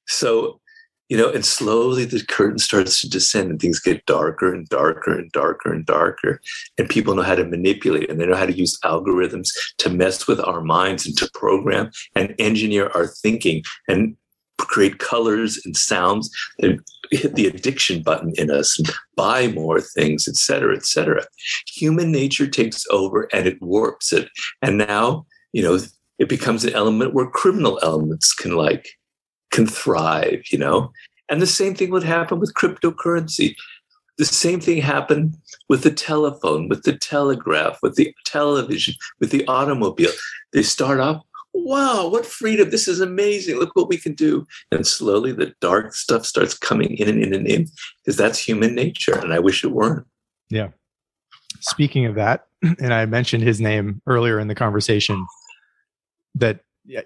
so, you know, and slowly the curtain starts to descend, and things get darker and darker and darker and darker. And people know how to manipulate, and they know how to use algorithms to mess with our minds and to program and engineer our thinking and create colors and sounds that hit the addiction button in us and buy more things, et cetera, et cetera. Human nature takes over and it warps it. And now, you know, it becomes an element where criminal elements can like can thrive, you know. And the same thing would happen with cryptocurrency. The same thing happened with the telephone, with the telegraph, with the television, with the automobile. They start off wow, what freedom. This is amazing. Look what we can do. And slowly the dark stuff starts coming in and in and in because that's human nature. And I wish it weren't. Yeah. Speaking of that, [clears throat] and I mentioned his name earlier in the conversation, that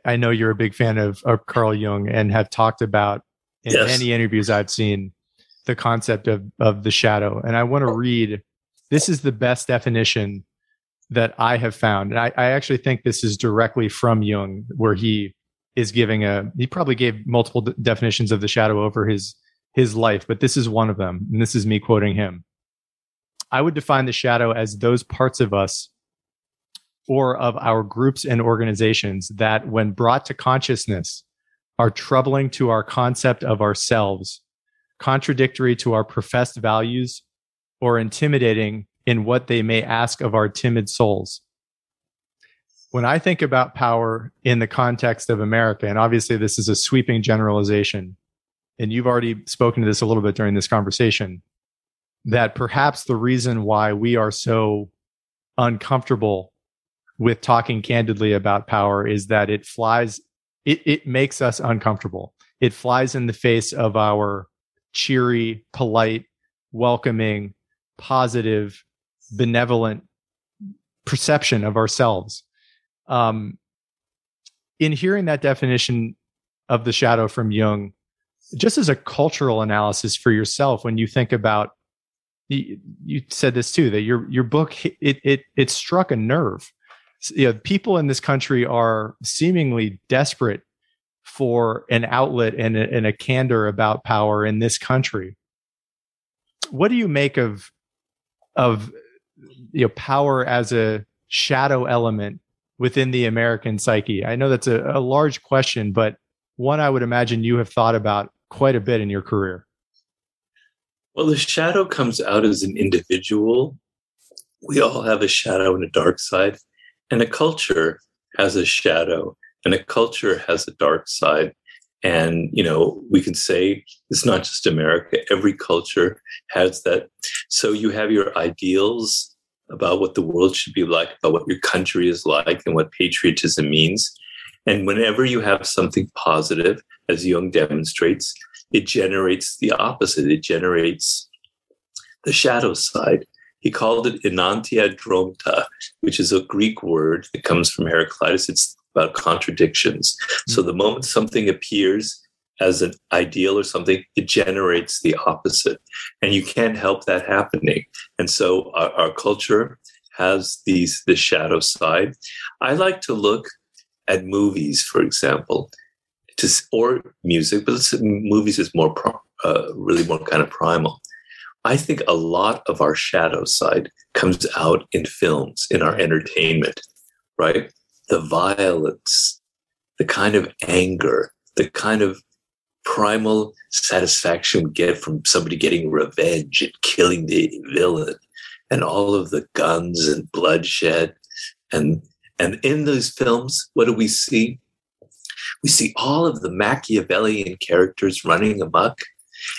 I know you're a big fan of, of Carl Jung and have talked about in yes. any interviews I've seen the concept of of the shadow. And I want to read this is the best definition that I have found. And I, I actually think this is directly from Jung, where he is giving a he probably gave multiple d- definitions of the shadow over his his life, but this is one of them. And this is me quoting him. I would define the shadow as those parts of us or of our groups and organizations that, when brought to consciousness, are troubling to our concept of ourselves, contradictory to our professed values, or intimidating in what they may ask of our timid souls. When I think about power in the context of America, and obviously this is a sweeping generalization, and you've already spoken to this a little bit during this conversation, that perhaps the reason why we are so uncomfortable with talking candidly about power is that it flies, it, it makes us uncomfortable. It flies in the face of our cheery, polite, welcoming, positive, benevolent perception of ourselves. Um, in hearing that definition of the shadow from Jung, just as a cultural analysis for yourself, when you think about you said this too that your your book it it it struck a nerve. You know, people in this country are seemingly desperate for an outlet and a, and a candor about power in this country. What do you make of of you know power as a shadow element within the American psyche? I know that's a, a large question, but one I would imagine you have thought about quite a bit in your career. Well, the shadow comes out as an individual. We all have a shadow and a dark side, and a culture has a shadow, and a culture has a dark side. And, you know, we can say it's not just America, every culture has that. So you have your ideals about what the world should be like, about what your country is like, and what patriotism means. And whenever you have something positive, as Jung demonstrates, it generates the opposite. It generates the shadow side. He called it enantiodromia, which is a Greek word that comes from Heraclitus. It's about contradictions. Mm-hmm. So the moment something appears as an ideal or something, it generates the opposite. And you can't help that happening. And so our, our culture has these the shadow side. I like to look at movies, for example, to, or music, but movies is more uh, really more kind of primal. I think a lot of our shadow side comes out in films, in our entertainment, right? The violence, the kind of anger, the kind of primal satisfaction we get from somebody getting revenge and killing the villain, and all of the guns and bloodshed. And, and in those films, what do we see? we see all of the Machiavellian characters running amok.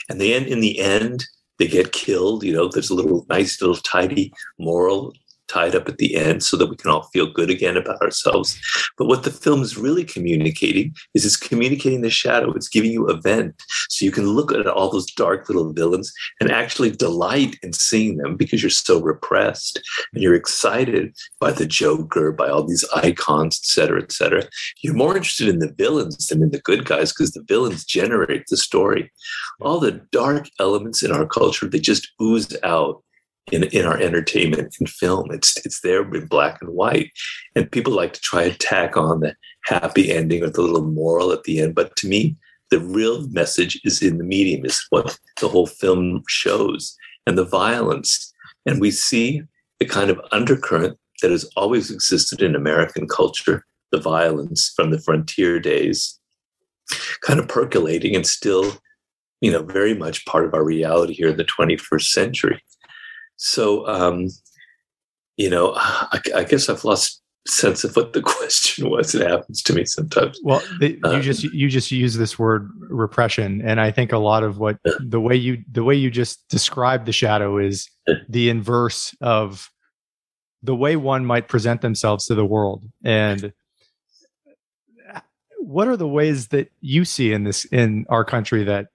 And then in the end, they get killed. You know, there's a little nice little tidy moral tied up at the end so that we can all feel good again about ourselves. But what the film is really communicating is it's communicating the shadow. It's giving you a vent so you can look at all those dark little villains and actually delight in seeing them because you're so repressed and you're excited by the Joker, by all these icons, et cetera, et cetera. You're more interested in the villains than in the good guys because the villains generate the story. All the dark elements in our culture, they just ooze out in, in our entertainment and film. It's it's there in black and white, and people like to try and tack on the happy ending or the little moral at the end. But to me, the real message is in the medium, is what the whole film shows, and the violence. And we see the kind of undercurrent that has always existed in American culture, the violence from the frontier days, kind of percolating and still, you know, very much part of our reality here in the 21st century. So, um, you know, I, I, guess I've lost sense of what the [laughs] question was. It happens to me sometimes. Well, the, um, you just you just use this word repression, and I think a lot of what the way you the way you just describe the shadow is the inverse of the way one might present themselves to the world and what are the ways that you see in this in our country that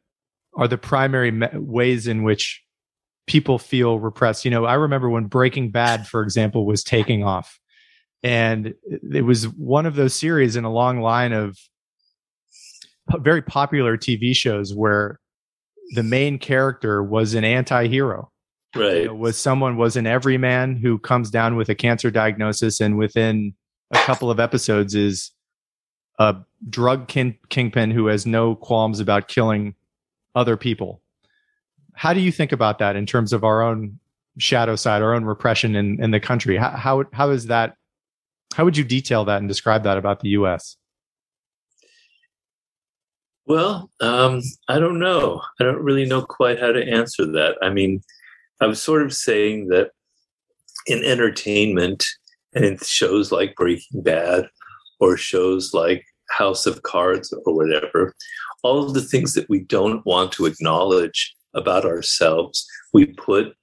are the primary me- ways in which people feel repressed. You know, I remember when Breaking Bad, for example, was taking off, and it was one of those series in a long line of very popular TV shows where the main character was an anti-hero. Right you know, was someone was an everyman who comes down with a cancer diagnosis and within a couple of episodes is a drug king, kingpin who has no qualms about killing other people how do you think about that in terms of our own shadow side our own repression in, in the country? How, how, how is that how would you detail that and describe that about the us well um, i don't know. I don't really know quite how to answer that. I mean I was sort of saying that in entertainment and in shows like Breaking Bad or shows like House of Cards or whatever, all of the things that we don't want to acknowledge about ourselves, we put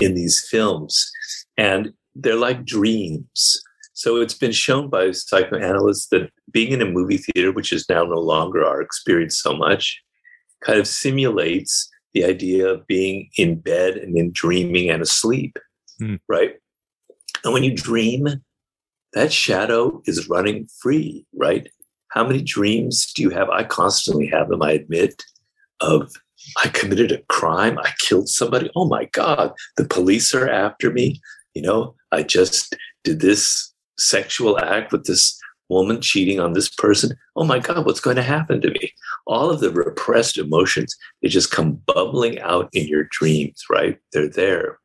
in these films. And they're like dreams. So it's been shown by psychoanalysts that being in a movie theater, which is now no longer our experience so much, kind of simulates the idea of being in bed and then dreaming and asleep, mm. right? And when you dream, that shadow is running free, right? How many dreams do you have? I constantly have them, I admit, of I committed a crime, I killed somebody. Oh my God, the police are after me. You know, I just did this sexual act with this woman cheating on this person. Oh my God, what's going to happen to me? All of the repressed emotions, they just come bubbling out in your dreams, right? They're there.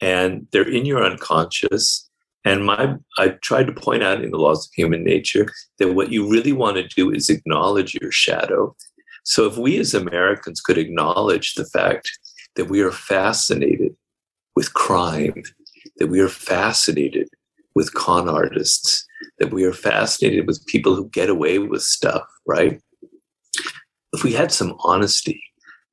And they're in your unconscious. And my I tried to point out in the laws of human nature that what you really want to do is acknowledge your shadow. So if we as Americans could acknowledge the fact that we are fascinated with crime, that we are fascinated with con artists, that we are fascinated with people who get away with stuff, right? If we had some honesty,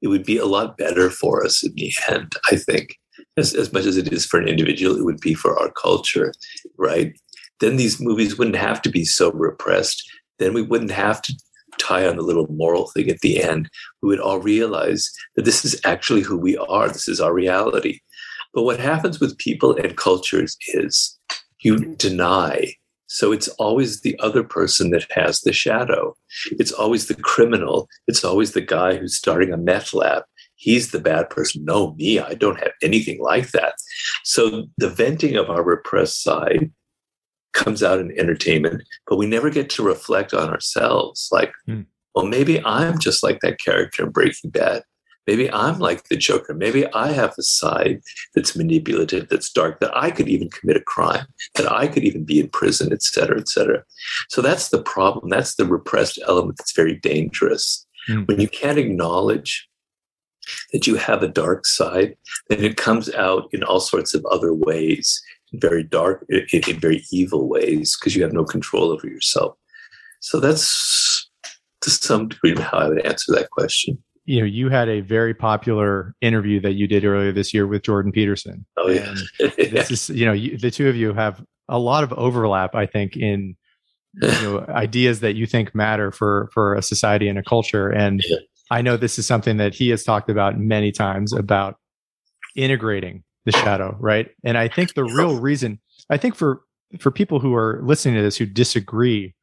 it would be a lot better for us in the end, I think. As, as much as it is for an individual, it would be for our culture, right? Then these movies wouldn't have to be so repressed. Then we wouldn't have to tie on the little moral thing at the end. We would all realize that this is actually who we are. This is our reality. But what happens with people and cultures is you deny so it's always the other person that has the shadow. It's always the criminal. It's always the guy who's starting a meth lab. He's the bad person. No, me, I don't have anything like that. So the venting of our repressed side comes out in entertainment, but we never get to reflect on ourselves. Like, mm. well, maybe I'm just like that character in Breaking Bad. Maybe I'm like the Joker. Maybe I have a side that's manipulative, that's dark, that I could even commit a crime, that I could even be in prison, et cetera, et cetera. So that's the problem. That's the repressed element that's very dangerous. Mm. When you can't acknowledge that you have a dark side, then it comes out in all sorts of other ways, very dark, in, in very evil ways, because you have no control over yourself. So that's to some degree how I would answer that question you know, you had a very popular interview that you did earlier this year with Jordan Peterson. Oh yeah, this is you know you, the two of you have a lot of overlap, I think, in you know [laughs] ideas that you think matter for for a society and a culture. And yeah. I know this is something that he has talked about many times about integrating the shadow, right? And I think the real reason, I think for for people who are listening to this who disagree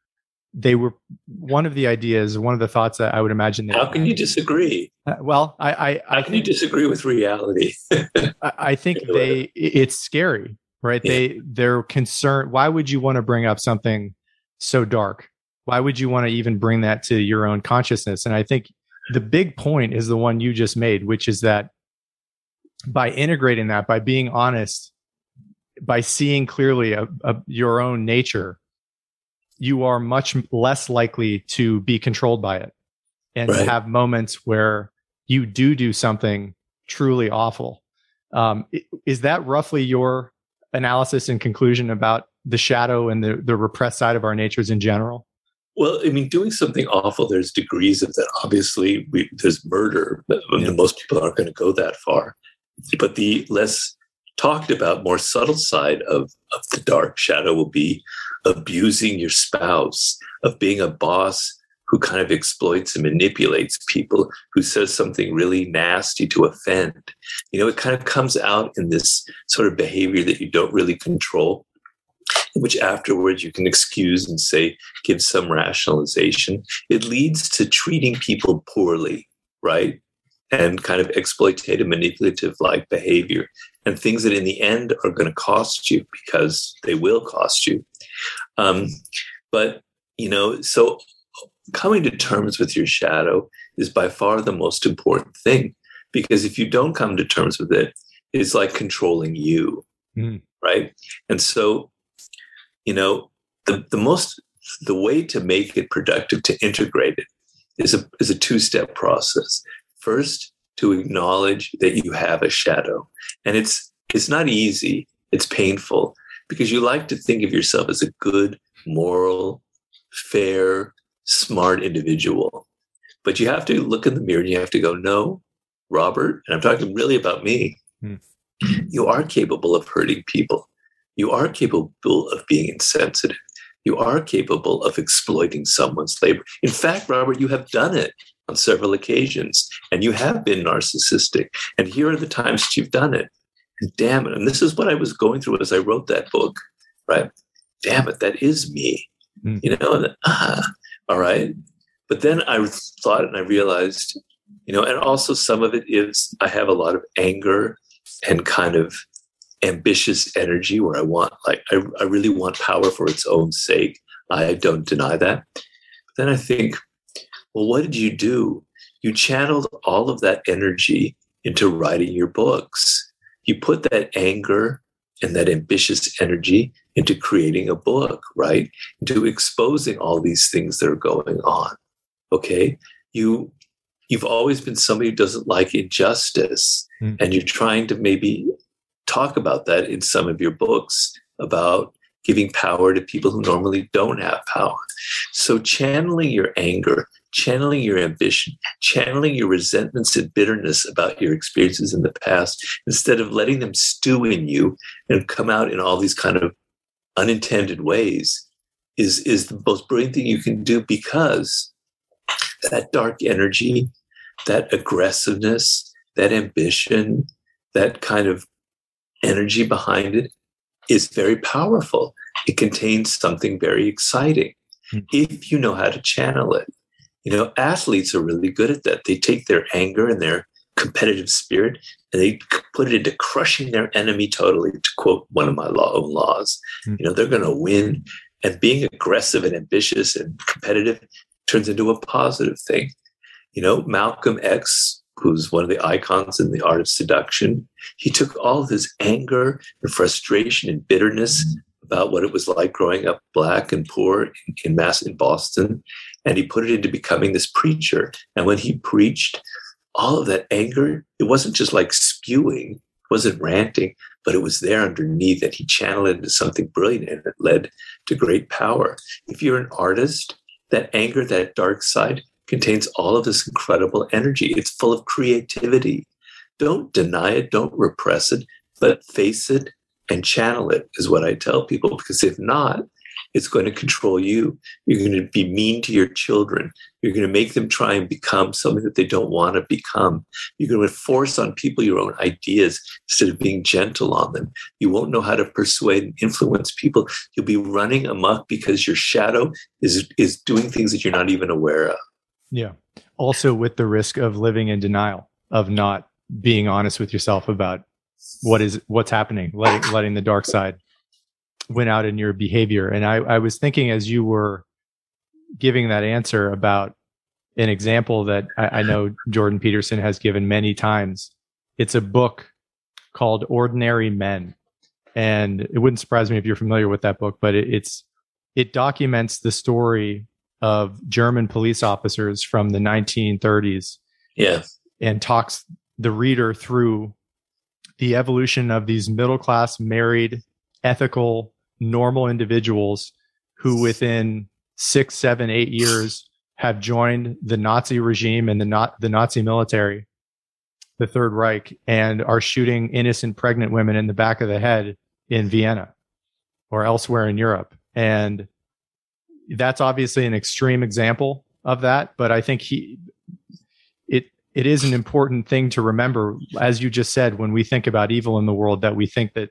they were one of the ideas, one of the thoughts that I would imagine. That, How can you disagree? Uh, well, I, I, how I can you disagree with reality? [laughs] I, I, think they, it's scary, right? Yeah. They, they're concerned. Why would you want to bring up something so dark? Why would you want to even bring that to your own consciousness? And I think the big point is the one you just made, which is that by integrating that, by being honest, by seeing clearly a, a, your own nature you are much less likely to be controlled by it and right. have moments where you do do something truly awful. Um, is that roughly your analysis and conclusion about the shadow and the, the repressed side of our natures in general? Well, I mean, doing something awful, there's degrees of that. Obviously, we, there's murder. Yeah. Most people aren't going to go that far. But the less talked about, more subtle side of, of the dark shadow will be abusing your spouse, of being a boss who kind of exploits and manipulates people, who says something really nasty to offend. You know, it kind of comes out in this sort of behavior that you don't really control. which afterwards you can excuse and say, give some rationalization. It leads to treating people poorly, right? And kind of exploitative, manipulative like behavior, and things that in the end are going to cost you because they will cost you. Um, but, you know, so coming to terms with your shadow is by far the most important thing because if you don't come to terms with it, it's like controlling you. Mm. Right. And so you know, the, the most the way to make it productive to integrate it is a is a two-step process. First, to acknowledge that you have a shadow. And it's it's not easy, it's painful because you like to think of yourself as a good, moral, fair, smart individual. But you have to look in the mirror and you have to go, no, Robert, and I'm talking really about me. Hmm. You are capable of hurting people you are capable of being insensitive. You are capable of exploiting someone's labor. In fact, Robert, you have done it on several occasions and you have been narcissistic. And here are the times that you've done it. And damn it. And this is what I was going through as I wrote that book, right? Damn it, that is me. Mm. You know, and, ah, all right. But then I thought and I realized, you know, and also some of it is I have a lot of anger and kind of ambitious energy where I want, like, I, I really want power for its own sake. I don't deny that. But then I think, well, what did you do? You channeled all of that energy into writing your books. You put that anger and that ambitious energy into creating a book, right? Into exposing all these things that are going on. Okay. You you've always been somebody who doesn't like injustice mm. and you're trying to maybe talk about that in some of your books about giving power to people who normally don't have power. So, channeling your anger, channeling your ambition, channeling your resentments and bitterness about your experiences in the past, instead of letting them stew in you and come out in all these kind of unintended ways, is, is the most brilliant thing you can do because that dark energy, that aggressiveness, that ambition, that kind of energy behind it is very powerful. It contains something very exciting mm. if you know how to channel it. You know, athletes are really good at that. They take their anger and their competitive spirit and they put it into crushing their enemy totally, to quote one of my law, own laws. Mm. You know, they're going to win. And being aggressive and ambitious and competitive turns into a positive thing. You know, Malcolm X who's one of the icons in the art of seduction, he took all his anger and frustration and bitterness about what it was like growing up black and poor in, in Mass in Boston, and he put it into becoming this preacher. And when he preached, all of that anger, it wasn't just like spewing, it wasn't ranting, but it was there underneath and he channeled it into something brilliant and it led to great power. If you're an artist, that anger, that dark side, contains all of this incredible energy. It's full of creativity. Don't deny it, don't repress it, but face it and channel it, is what I tell people. Because if not, it's going to control you. You're going to be mean to your children. You're going to make them try and become something that they don't want to become. You're going to force on people your own ideas instead of being gentle on them. You won't know how to persuade and influence people. You'll be running amok because your shadow is, is doing things that you're not even aware of. Yeah. Also, with the risk of living in denial, of not being honest with yourself about what is what's happening, letting letting the dark side win out in your behavior. And I, I was thinking as you were giving that answer about an example that I, I know Jordan Peterson has given many times. It's a book called Ordinary Men. And it wouldn't surprise me if you're familiar with that book, but it, it's it documents the story of German police officers from the 1930s. Yeah. And talks the reader through the evolution of these middle class, married, ethical, normal individuals who within six, seven, eight years have joined the Nazi regime and the, not, the Nazi military, the Third Reich, and are shooting innocent pregnant women in the back of the head in Vienna or elsewhere in Europe. And that's obviously an extreme example of that, but I think he it it is an important thing to remember, as you just said, when we think about evil in the world, that we think that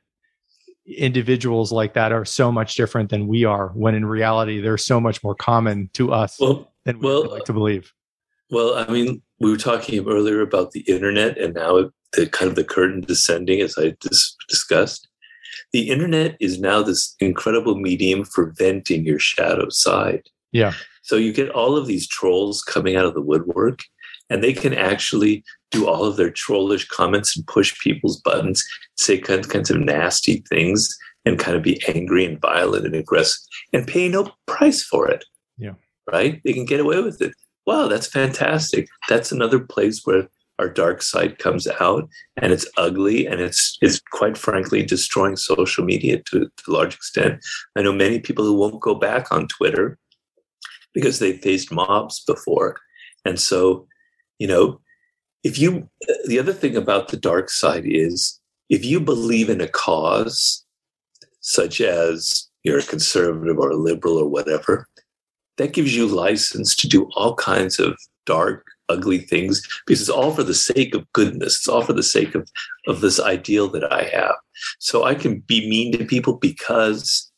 individuals like that are so much different than we are when in reality they're so much more common to us well, than we well, like to believe. well i mean we were talking earlier about the internet and now the kind of the curtain descending as i dis- discussed. The internet is now this incredible medium for venting your shadow side. Yeah. So you get all of these trolls coming out of the woodwork and they can actually do all of their trollish comments and push people's buttons, say kinds, kinds of nasty things, and kind of be angry and violent and aggressive and pay no price for it. Yeah. Right? They can get away with it. Wow, that's fantastic. That's another place where our dark side comes out and it's ugly and it's it's quite frankly destroying social media to, to a large extent. I know many people who won't go back on Twitter because they faced mobs before. And so you know if you the other thing about the dark side is if you believe in a cause such as you're a conservative or a liberal or whatever that gives you license to do all kinds of dark ugly things because it's all for the sake of goodness. It's all for the sake of of this ideal that i have. So i can be mean to people because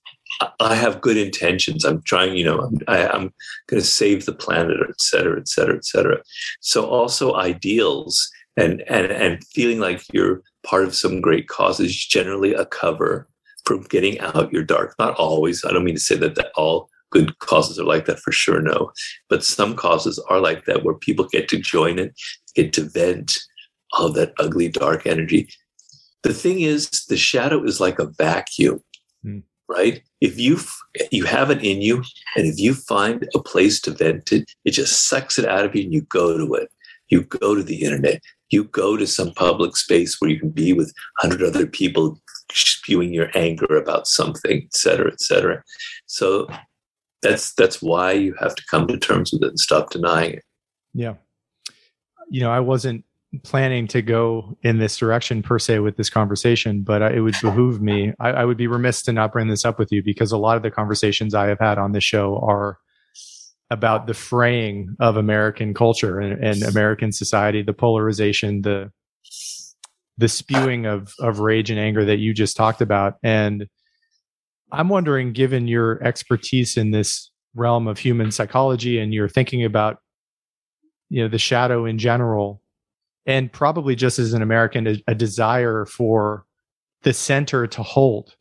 I have good intentions. I'm trying, you know, I'm, I, am going to save the planet, et cetera, et cetera, et cetera. So also ideals and and and feeling like you're part of some great cause is generally a cover for getting out your dark. Not always. I don't mean to say that, that all good causes are like that for sure. No, but some causes are like that where people get to join it, get to vent all that ugly dark energy. The thing is, the shadow is like a vacuum. Mm right? If you you have it in you, and if you find a place to vent it, it just sucks it out of you, and you go to it. You go to the internet. You go to some public space where you can be with hundred other people spewing your anger about something, et cetera, et cetera. So that's that's why you have to come to terms with it and stop denying it. Yeah. You know, I wasn't planning to go in this direction per se with this conversation, but it would behoove me. I, I, would be remiss to not bring this up with you because a lot of the conversations I have had on this show are about the fraying of American culture and, and American society, the polarization, the the spewing of of rage and anger that you just talked about. And I'm wondering, given your expertise in this realm of human psychology and you're thinking about you know the shadow in general and probably just as an American, a, a desire for the center to hold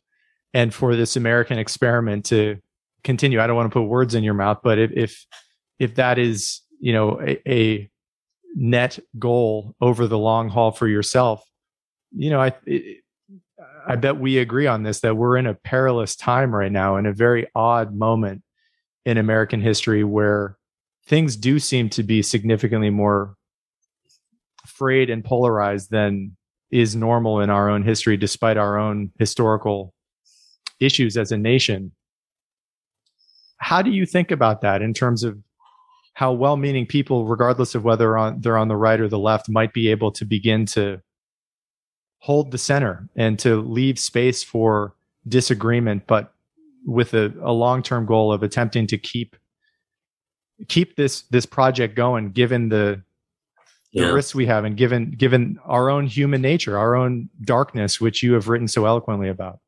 and for this American experiment to continue. I don't want to put words in your mouth, but if if, if that is you know a, a, net goal over the long haul for yourself, you know I it, I bet we agree on this that we're in a perilous time right now, in a very odd moment in American history where things do seem to be significantly more frayed and polarized than is normal in our own history, despite our own historical issues as a nation. How do you think about that in terms of how well-meaning people, regardless of whether on, they're on the right or the left, might be able to begin to hold the center and to leave space for disagreement, but with a, a long-term goal of attempting to keep keep this this project going, given the the yeah. risks we have and given given our own human nature our own darkness which you have written so eloquently about.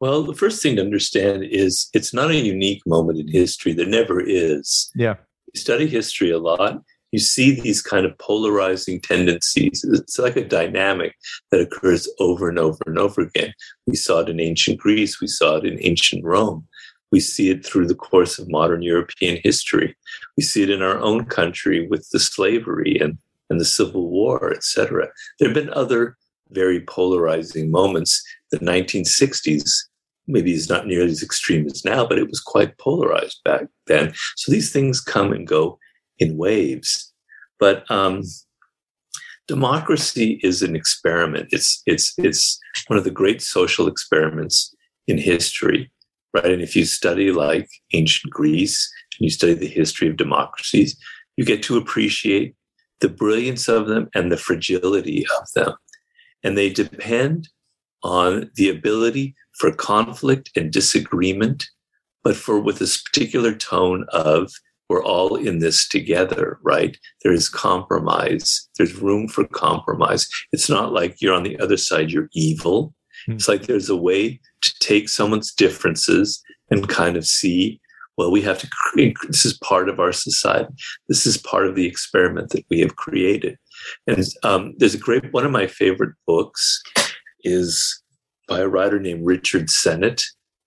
Well the first thing to understand is it's not a unique moment in history. There never is. Yeah. You study history a lot you see these kind of polarizing tendencies. It's like a dynamic that occurs over and over and over again. We saw it in ancient greece. We saw it in ancient rome we see it through the course of modern European history. We see it in our own country with the slavery and, and the Civil War, etc. There have been other very polarizing moments. The 1960s maybe is not nearly as extreme as now, but it was quite polarized back then. So these things come and go in waves. But um, democracy is an experiment. It's it's it's one of the great social experiments in history right? And if you study like ancient Greece and you study the history of democracies, you get to appreciate the brilliance of them and the fragility of them. And they depend on the ability for conflict and disagreement, but for with this particular tone of we're all in this together, right? There is compromise. There's room for compromise. It's not like you're on the other side, you're evil. Hmm. It's like there's a way to take someone's differences and kind of see, well, we have to create, this is part of our society. This is part of the experiment that we have created. And um, there's a great, one of my favorite books is by a writer named Richard Sennett,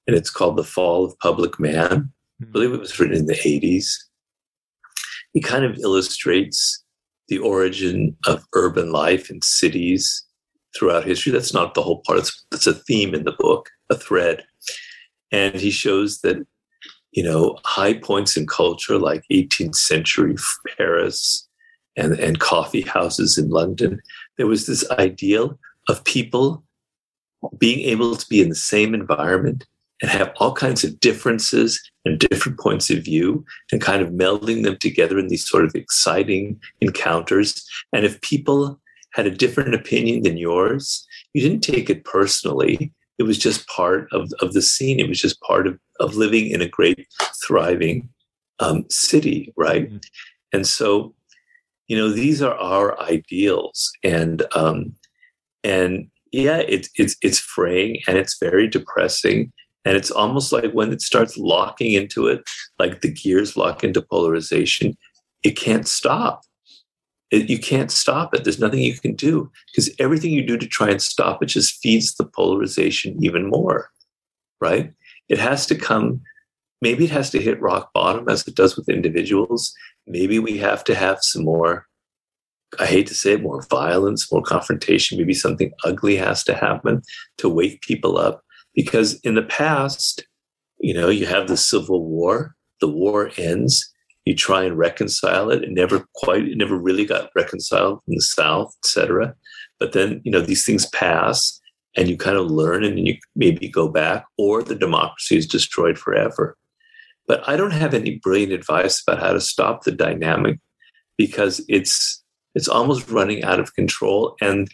and it's called The Fall of Public Man. I believe it was written in the 80s. He kind of illustrates the origin of urban life in cities throughout history. That's not the whole part. It's, it's a theme in the book, a thread. And he shows that, you know, high points in culture like 18th century Paris and, and coffee houses in London, there was this ideal of people being able to be in the same environment and have all kinds of differences and different points of view and kind of melding them together in these sort of exciting encounters. And if people had a different opinion than yours, you didn't take it personally. It was just part of, of the scene. It was just part of, of living in a great, thriving um, city, right? Mm-hmm. And so, you know, these are our ideals. And, um, and yeah, it's, it's, it's fraying and it's very depressing. And it's almost like when it starts locking into it, like the gears lock into polarization, it can't stop it, you can't stop it. There's nothing you can do because everything you do to try and stop it just feeds the polarization even more, right? It has to come, maybe it has to hit rock bottom as it does with individuals. Maybe we have to have some more, I hate to say it, more violence, more confrontation. Maybe something ugly has to happen to wake people up. Because in the past, you know, you have the Civil War, the war ends, you try and reconcile it. It never quite, it never really got reconciled in the South, etc. But then, you know, these things pass and you kind of learn and you maybe go back, or the democracy is destroyed forever. But I don't have any brilliant advice about how to stop the dynamic because it's it's almost running out of control. And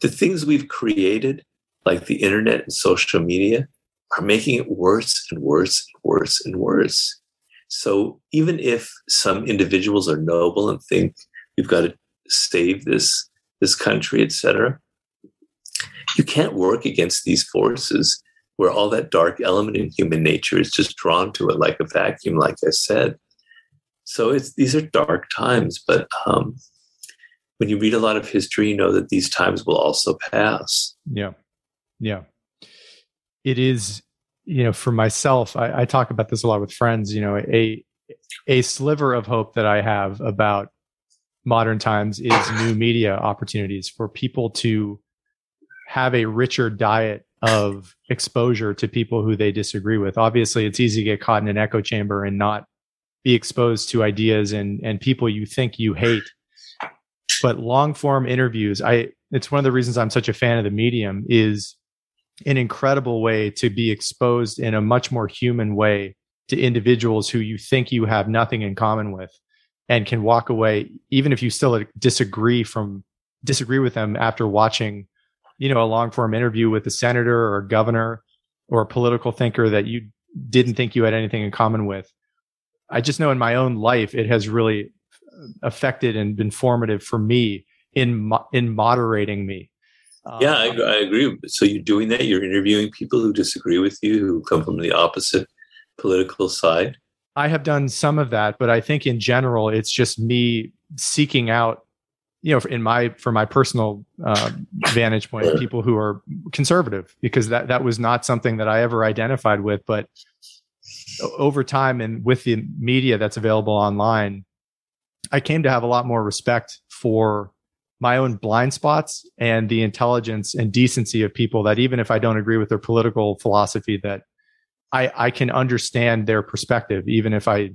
the things we've created, like the internet and social media, are making it worse and worse and worse and worse. So even if some individuals are noble and think we've got to save this this country, etc., you can't work against these forces where all that dark element in human nature is just drawn to it like a vacuum, like I said. So it's these are dark times, but um, when you read a lot of history, you know that these times will also pass. Yeah, yeah. It is you know, for myself, I, I, talk about this a lot with friends. You know, a a sliver of hope that I have about modern times is new media opportunities for people to have a richer diet of exposure to people who they disagree with. Obviously, it's easy to get caught in an echo chamber and not be exposed to ideas and and people you think you hate. But long form interviews, I it's one of the reasons I'm such a fan of the medium is an incredible way to be exposed in a much more human way to individuals who you think you have nothing in common with and can walk away even if you still disagree from disagree with them after watching you know a long form interview with a senator or a governor or a political thinker that you didn't think you had anything in common with. I just know in my own life it has really uh, affected and been formative for me in in moderating me yeah, I, um, I, agree. So you're doing that. You're interviewing people who disagree with you, who come from the opposite political side. I have done some of that, but I think in general, it's just me seeking out, you know, in my for my personal uh, vantage point, people who are conservative, because that that was not something that I ever identified with. But over time, and with the media that's available online, I came to have a lot more respect for my own blind spots and the intelligence and decency of people that even if I don't agree with their political philosophy, that I, I can understand their perspective, even if I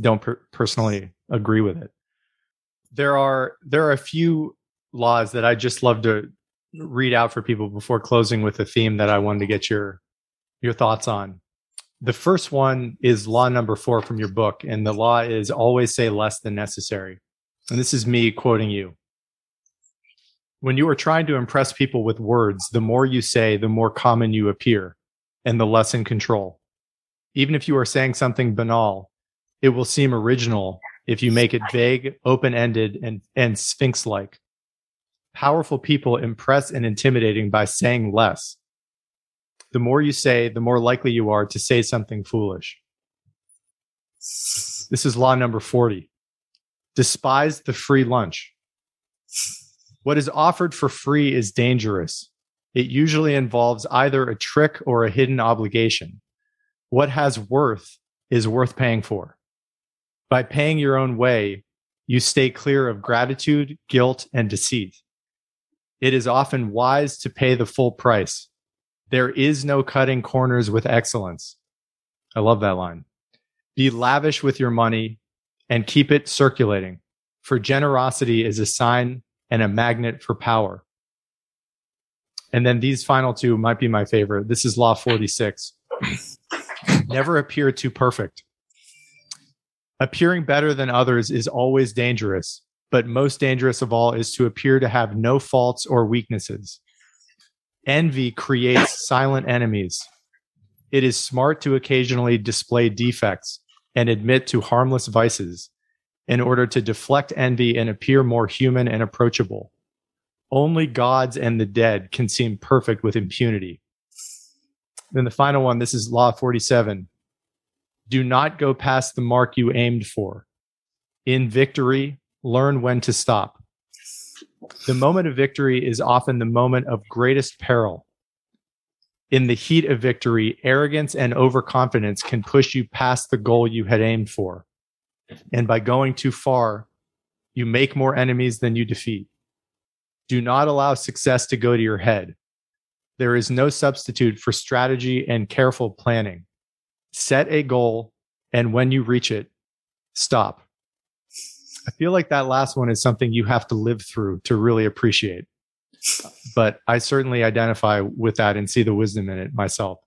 don't per- personally agree with it. There are, there are a few laws that I just love to read out for people before closing with a theme that I wanted to get your, your thoughts on. The first one is law number four from your book. And the law is always say less than necessary. And this is me quoting you when you are trying to impress people with words, the more you say, the more common you appear and the less in control. Even if you are saying something banal, it will seem original if you make it vague, open ended, and, and sphinx like. Powerful people impress and intimidating by saying less. The more you say, the more likely you are to say something foolish. This is law number 40. Despise the free lunch. What is offered for free is dangerous. It usually involves either a trick or a hidden obligation. What has worth is worth paying for. By paying your own way, you stay clear of gratitude, guilt, and deceit. It is often wise to pay the full price. There is no cutting corners with excellence. I love that line. Be lavish with your money and keep it circulating, for generosity is a sign and a magnet for power. And then these final two might be my favorite. This is Law 46. Never appear too perfect. Appearing better than others is always dangerous, but most dangerous of all is to appear to have no faults or weaknesses. Envy creates silent enemies. It is smart to occasionally display defects and admit to harmless vices in order to deflect envy and appear more human and approachable. Only gods and the dead can seem perfect with impunity. Then the final one this is Law 47. Do not go past the mark you aimed for. In victory, learn when to stop. The moment of victory is often the moment of greatest peril. In the heat of victory, arrogance and overconfidence can push you past the goal you had aimed for. And by going too far, you make more enemies than you defeat. Do not allow success to go to your head. There is no substitute for strategy and careful planning. Set a goal, and when you reach it, stop. I feel like that last one is something you have to live through to really appreciate. But I certainly identify with that and see the wisdom in it myself.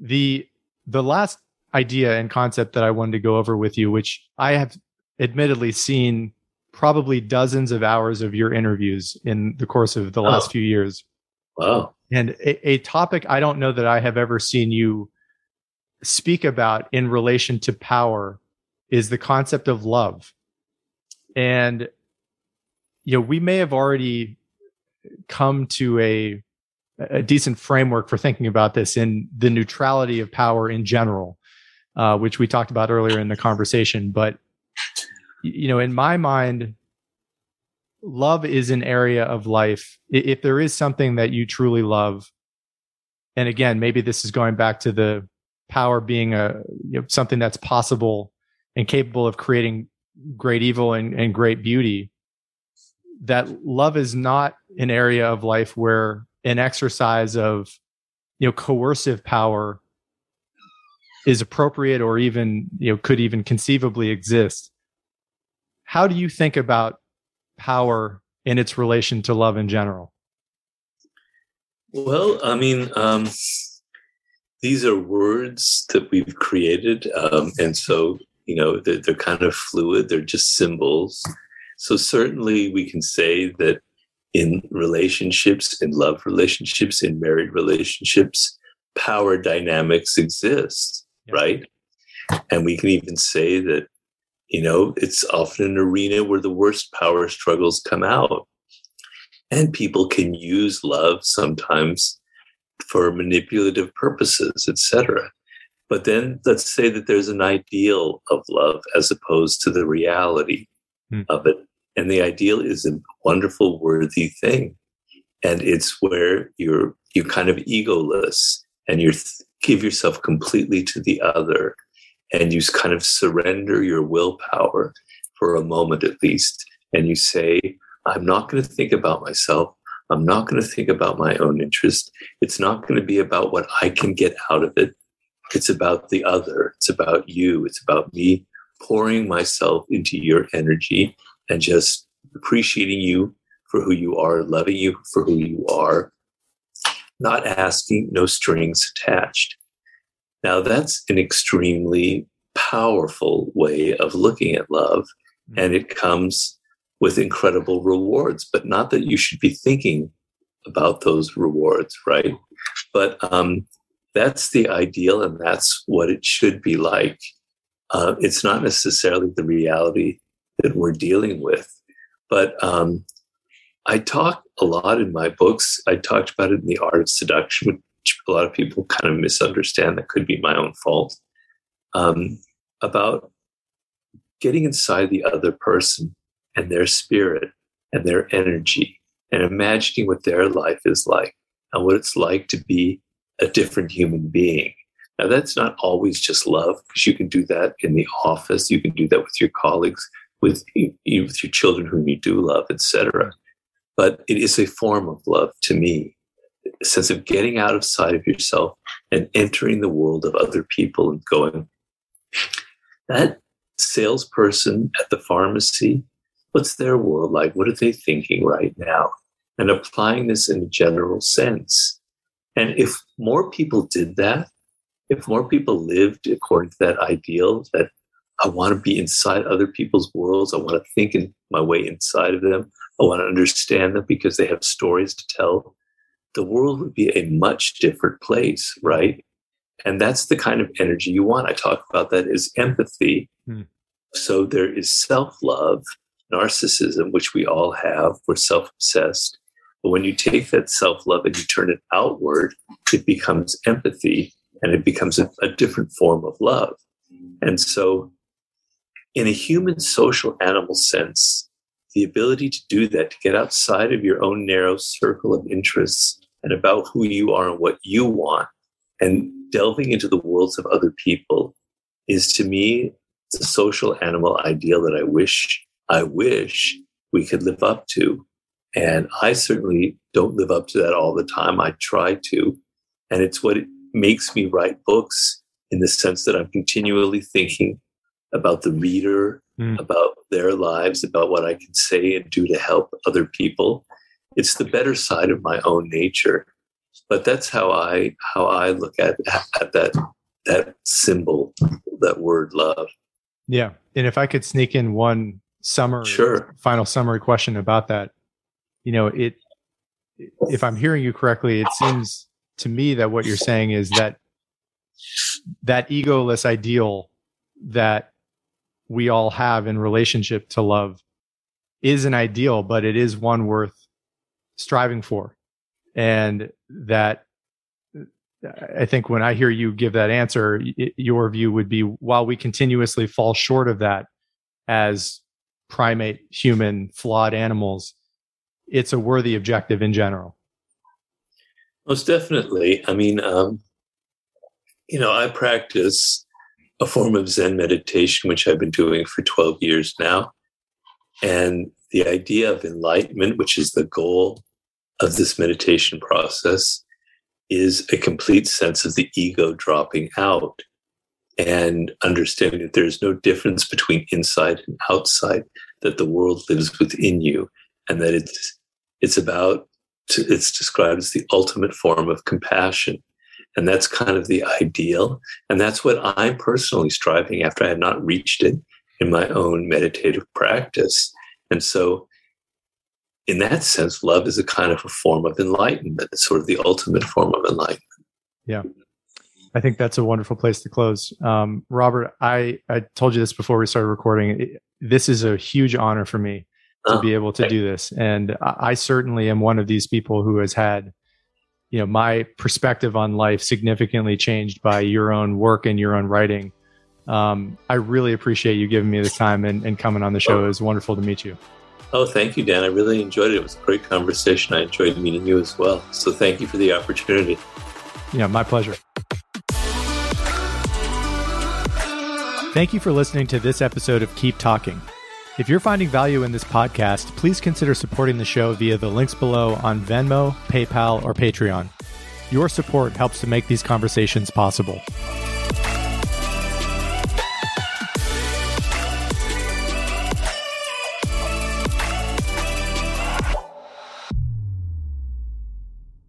The the last idea and concept that I wanted to go over with you, which I have admittedly seen probably dozens of hours of your interviews in the course of the last oh. few years. Wow. And a, a, topic I don't know that I have ever seen you speak about in relation to power is the concept of love. And, you know, we may have already come to a, a decent framework for thinking about this in the neutrality of power in general, uh, which we talked about earlier in the conversation. But you know, in my mind, love is an area of life. If there is something that you truly love, and again, maybe this is going back to the power being a you know, something that's possible and capable of creating great evil and, and great beauty. That love is not an area of life where an exercise of you know coercive power is appropriate or even you know could even conceivably exist how do you think about power in its relation to love in general? Well, I mean, um, these are words that we've created. Um, and so, you know, they're, they're kind of fluid, they're just symbols. So, certainly, we can say that in relationships, in love relationships, in married relationships, power dynamics exist, yeah. right? And we can even say that you know, it's often an arena where the worst power struggles come out. And people can use love sometimes for manipulative purposes, etc. But then let's say that there's an ideal of love as opposed to the reality mm. of it. And the ideal is a wonderful, worthy thing. And it's where you're you're kind of egoless and you give yourself completely to the other and you kind of surrender your willpower for a moment at least. And you say, I'm not going to think about myself. I'm not going to think about my own interest. It's not going to be about what I can get out of it. It's about the other. It's about you. It's about me pouring myself into your energy and just appreciating you for who you are, loving you for who you are, not asking, no strings attached. Now, that's an extremely powerful way of looking at love, mm-hmm. and it comes with incredible rewards, but not that you should be thinking about those rewards, right? But um, that's the ideal, and that's what it should be like. Uh, it's not necessarily the reality that we're dealing with, but um, I talk a lot in my books. I talked about it in The Art of Seduction, which a lot of people kind of misunderstand. That could be my own fault. Um, about getting inside the other person and their spirit and their energy and imagining what their life is like and what it's like to be a different human being. Now, that's not always just love, because you can do that in the office, you can do that with your colleagues, with, with your children whom you do love, etc. But it is a form of love to me, a sense of getting out of sight of yourself and entering the world of other people and going, that salesperson at the pharmacy, what's their world like? What are they thinking right now? And applying this in a general sense. And if more people did that, if more people lived according to that ideal that I want to be inside other people's worlds, I want to think in my way inside of them, I want to understand them because they have stories to tell, the world would be a much different place, right? And that's the kind of energy you want. I talk about that as empathy. Hmm. So there is self love, narcissism, which we all have. We're self obsessed. But when you take that self love and you turn it outward, it becomes empathy and it becomes a, a different form of love. And so, in a human social animal sense, the ability to do that, to get outside of your own narrow circle of interests and about who you are and what you want, and delving into the worlds of other people, is to me the social animal ideal that I wish, I wish we could live up to. And I certainly don't live up to that all the time. I try to. And it's what makes me write books in the sense that I'm continually thinking about the reader, mm. about their lives, about what I can say and do to help other people. It's the better side of my own nature. But that's how I how I look at at that that symbol, that word love. Yeah. And if I could sneak in one summary sure. final summary question about that, you know, it if I'm hearing you correctly, it seems to me that what you're saying is that that egoless ideal that we all have in relationship to love is an ideal, but it is one worth striving for. And that I think when I hear you give that answer, it, your view would be while we continuously fall short of that as primate, human, flawed animals, it's a worthy objective in general. Most definitely. I mean, um, you know, I practice a form of Zen meditation, which I've been doing for 12 years now. And the idea of enlightenment, which is the goal of this meditation process, is a complete sense of the ego dropping out and understanding that there's no difference between inside and outside, that the world lives within you, and that it's it's about it's described as the ultimate form of compassion. And that's kind of the ideal. And that's what I'm personally striving after. I have not reached it in my own meditative practice. And so, in that sense, love is a kind of a form of enlightenment. It's sort of the ultimate form of enlightenment. Yeah. I think that's a wonderful place to close. Um, Robert, I, I told you this before we started recording. This is a huge honor for me to oh, be able to do this. And I certainly am one of these people who has had, you know, my perspective on life significantly changed by your own work and your own writing. Um, I really appreciate you giving me this time and, and coming on the show. Oh. It was wonderful to meet you. Oh, thank you, Dan. I really enjoyed it. It was a great conversation. I enjoyed meeting you as well. So thank you for the opportunity. Yeah, my pleasure. Thank you for listening to this episode of Keep Talking. If you're finding value in this podcast, please consider supporting the show via the links below on Venmo, PayPal, or Patreon. Your support helps to make these conversations possible.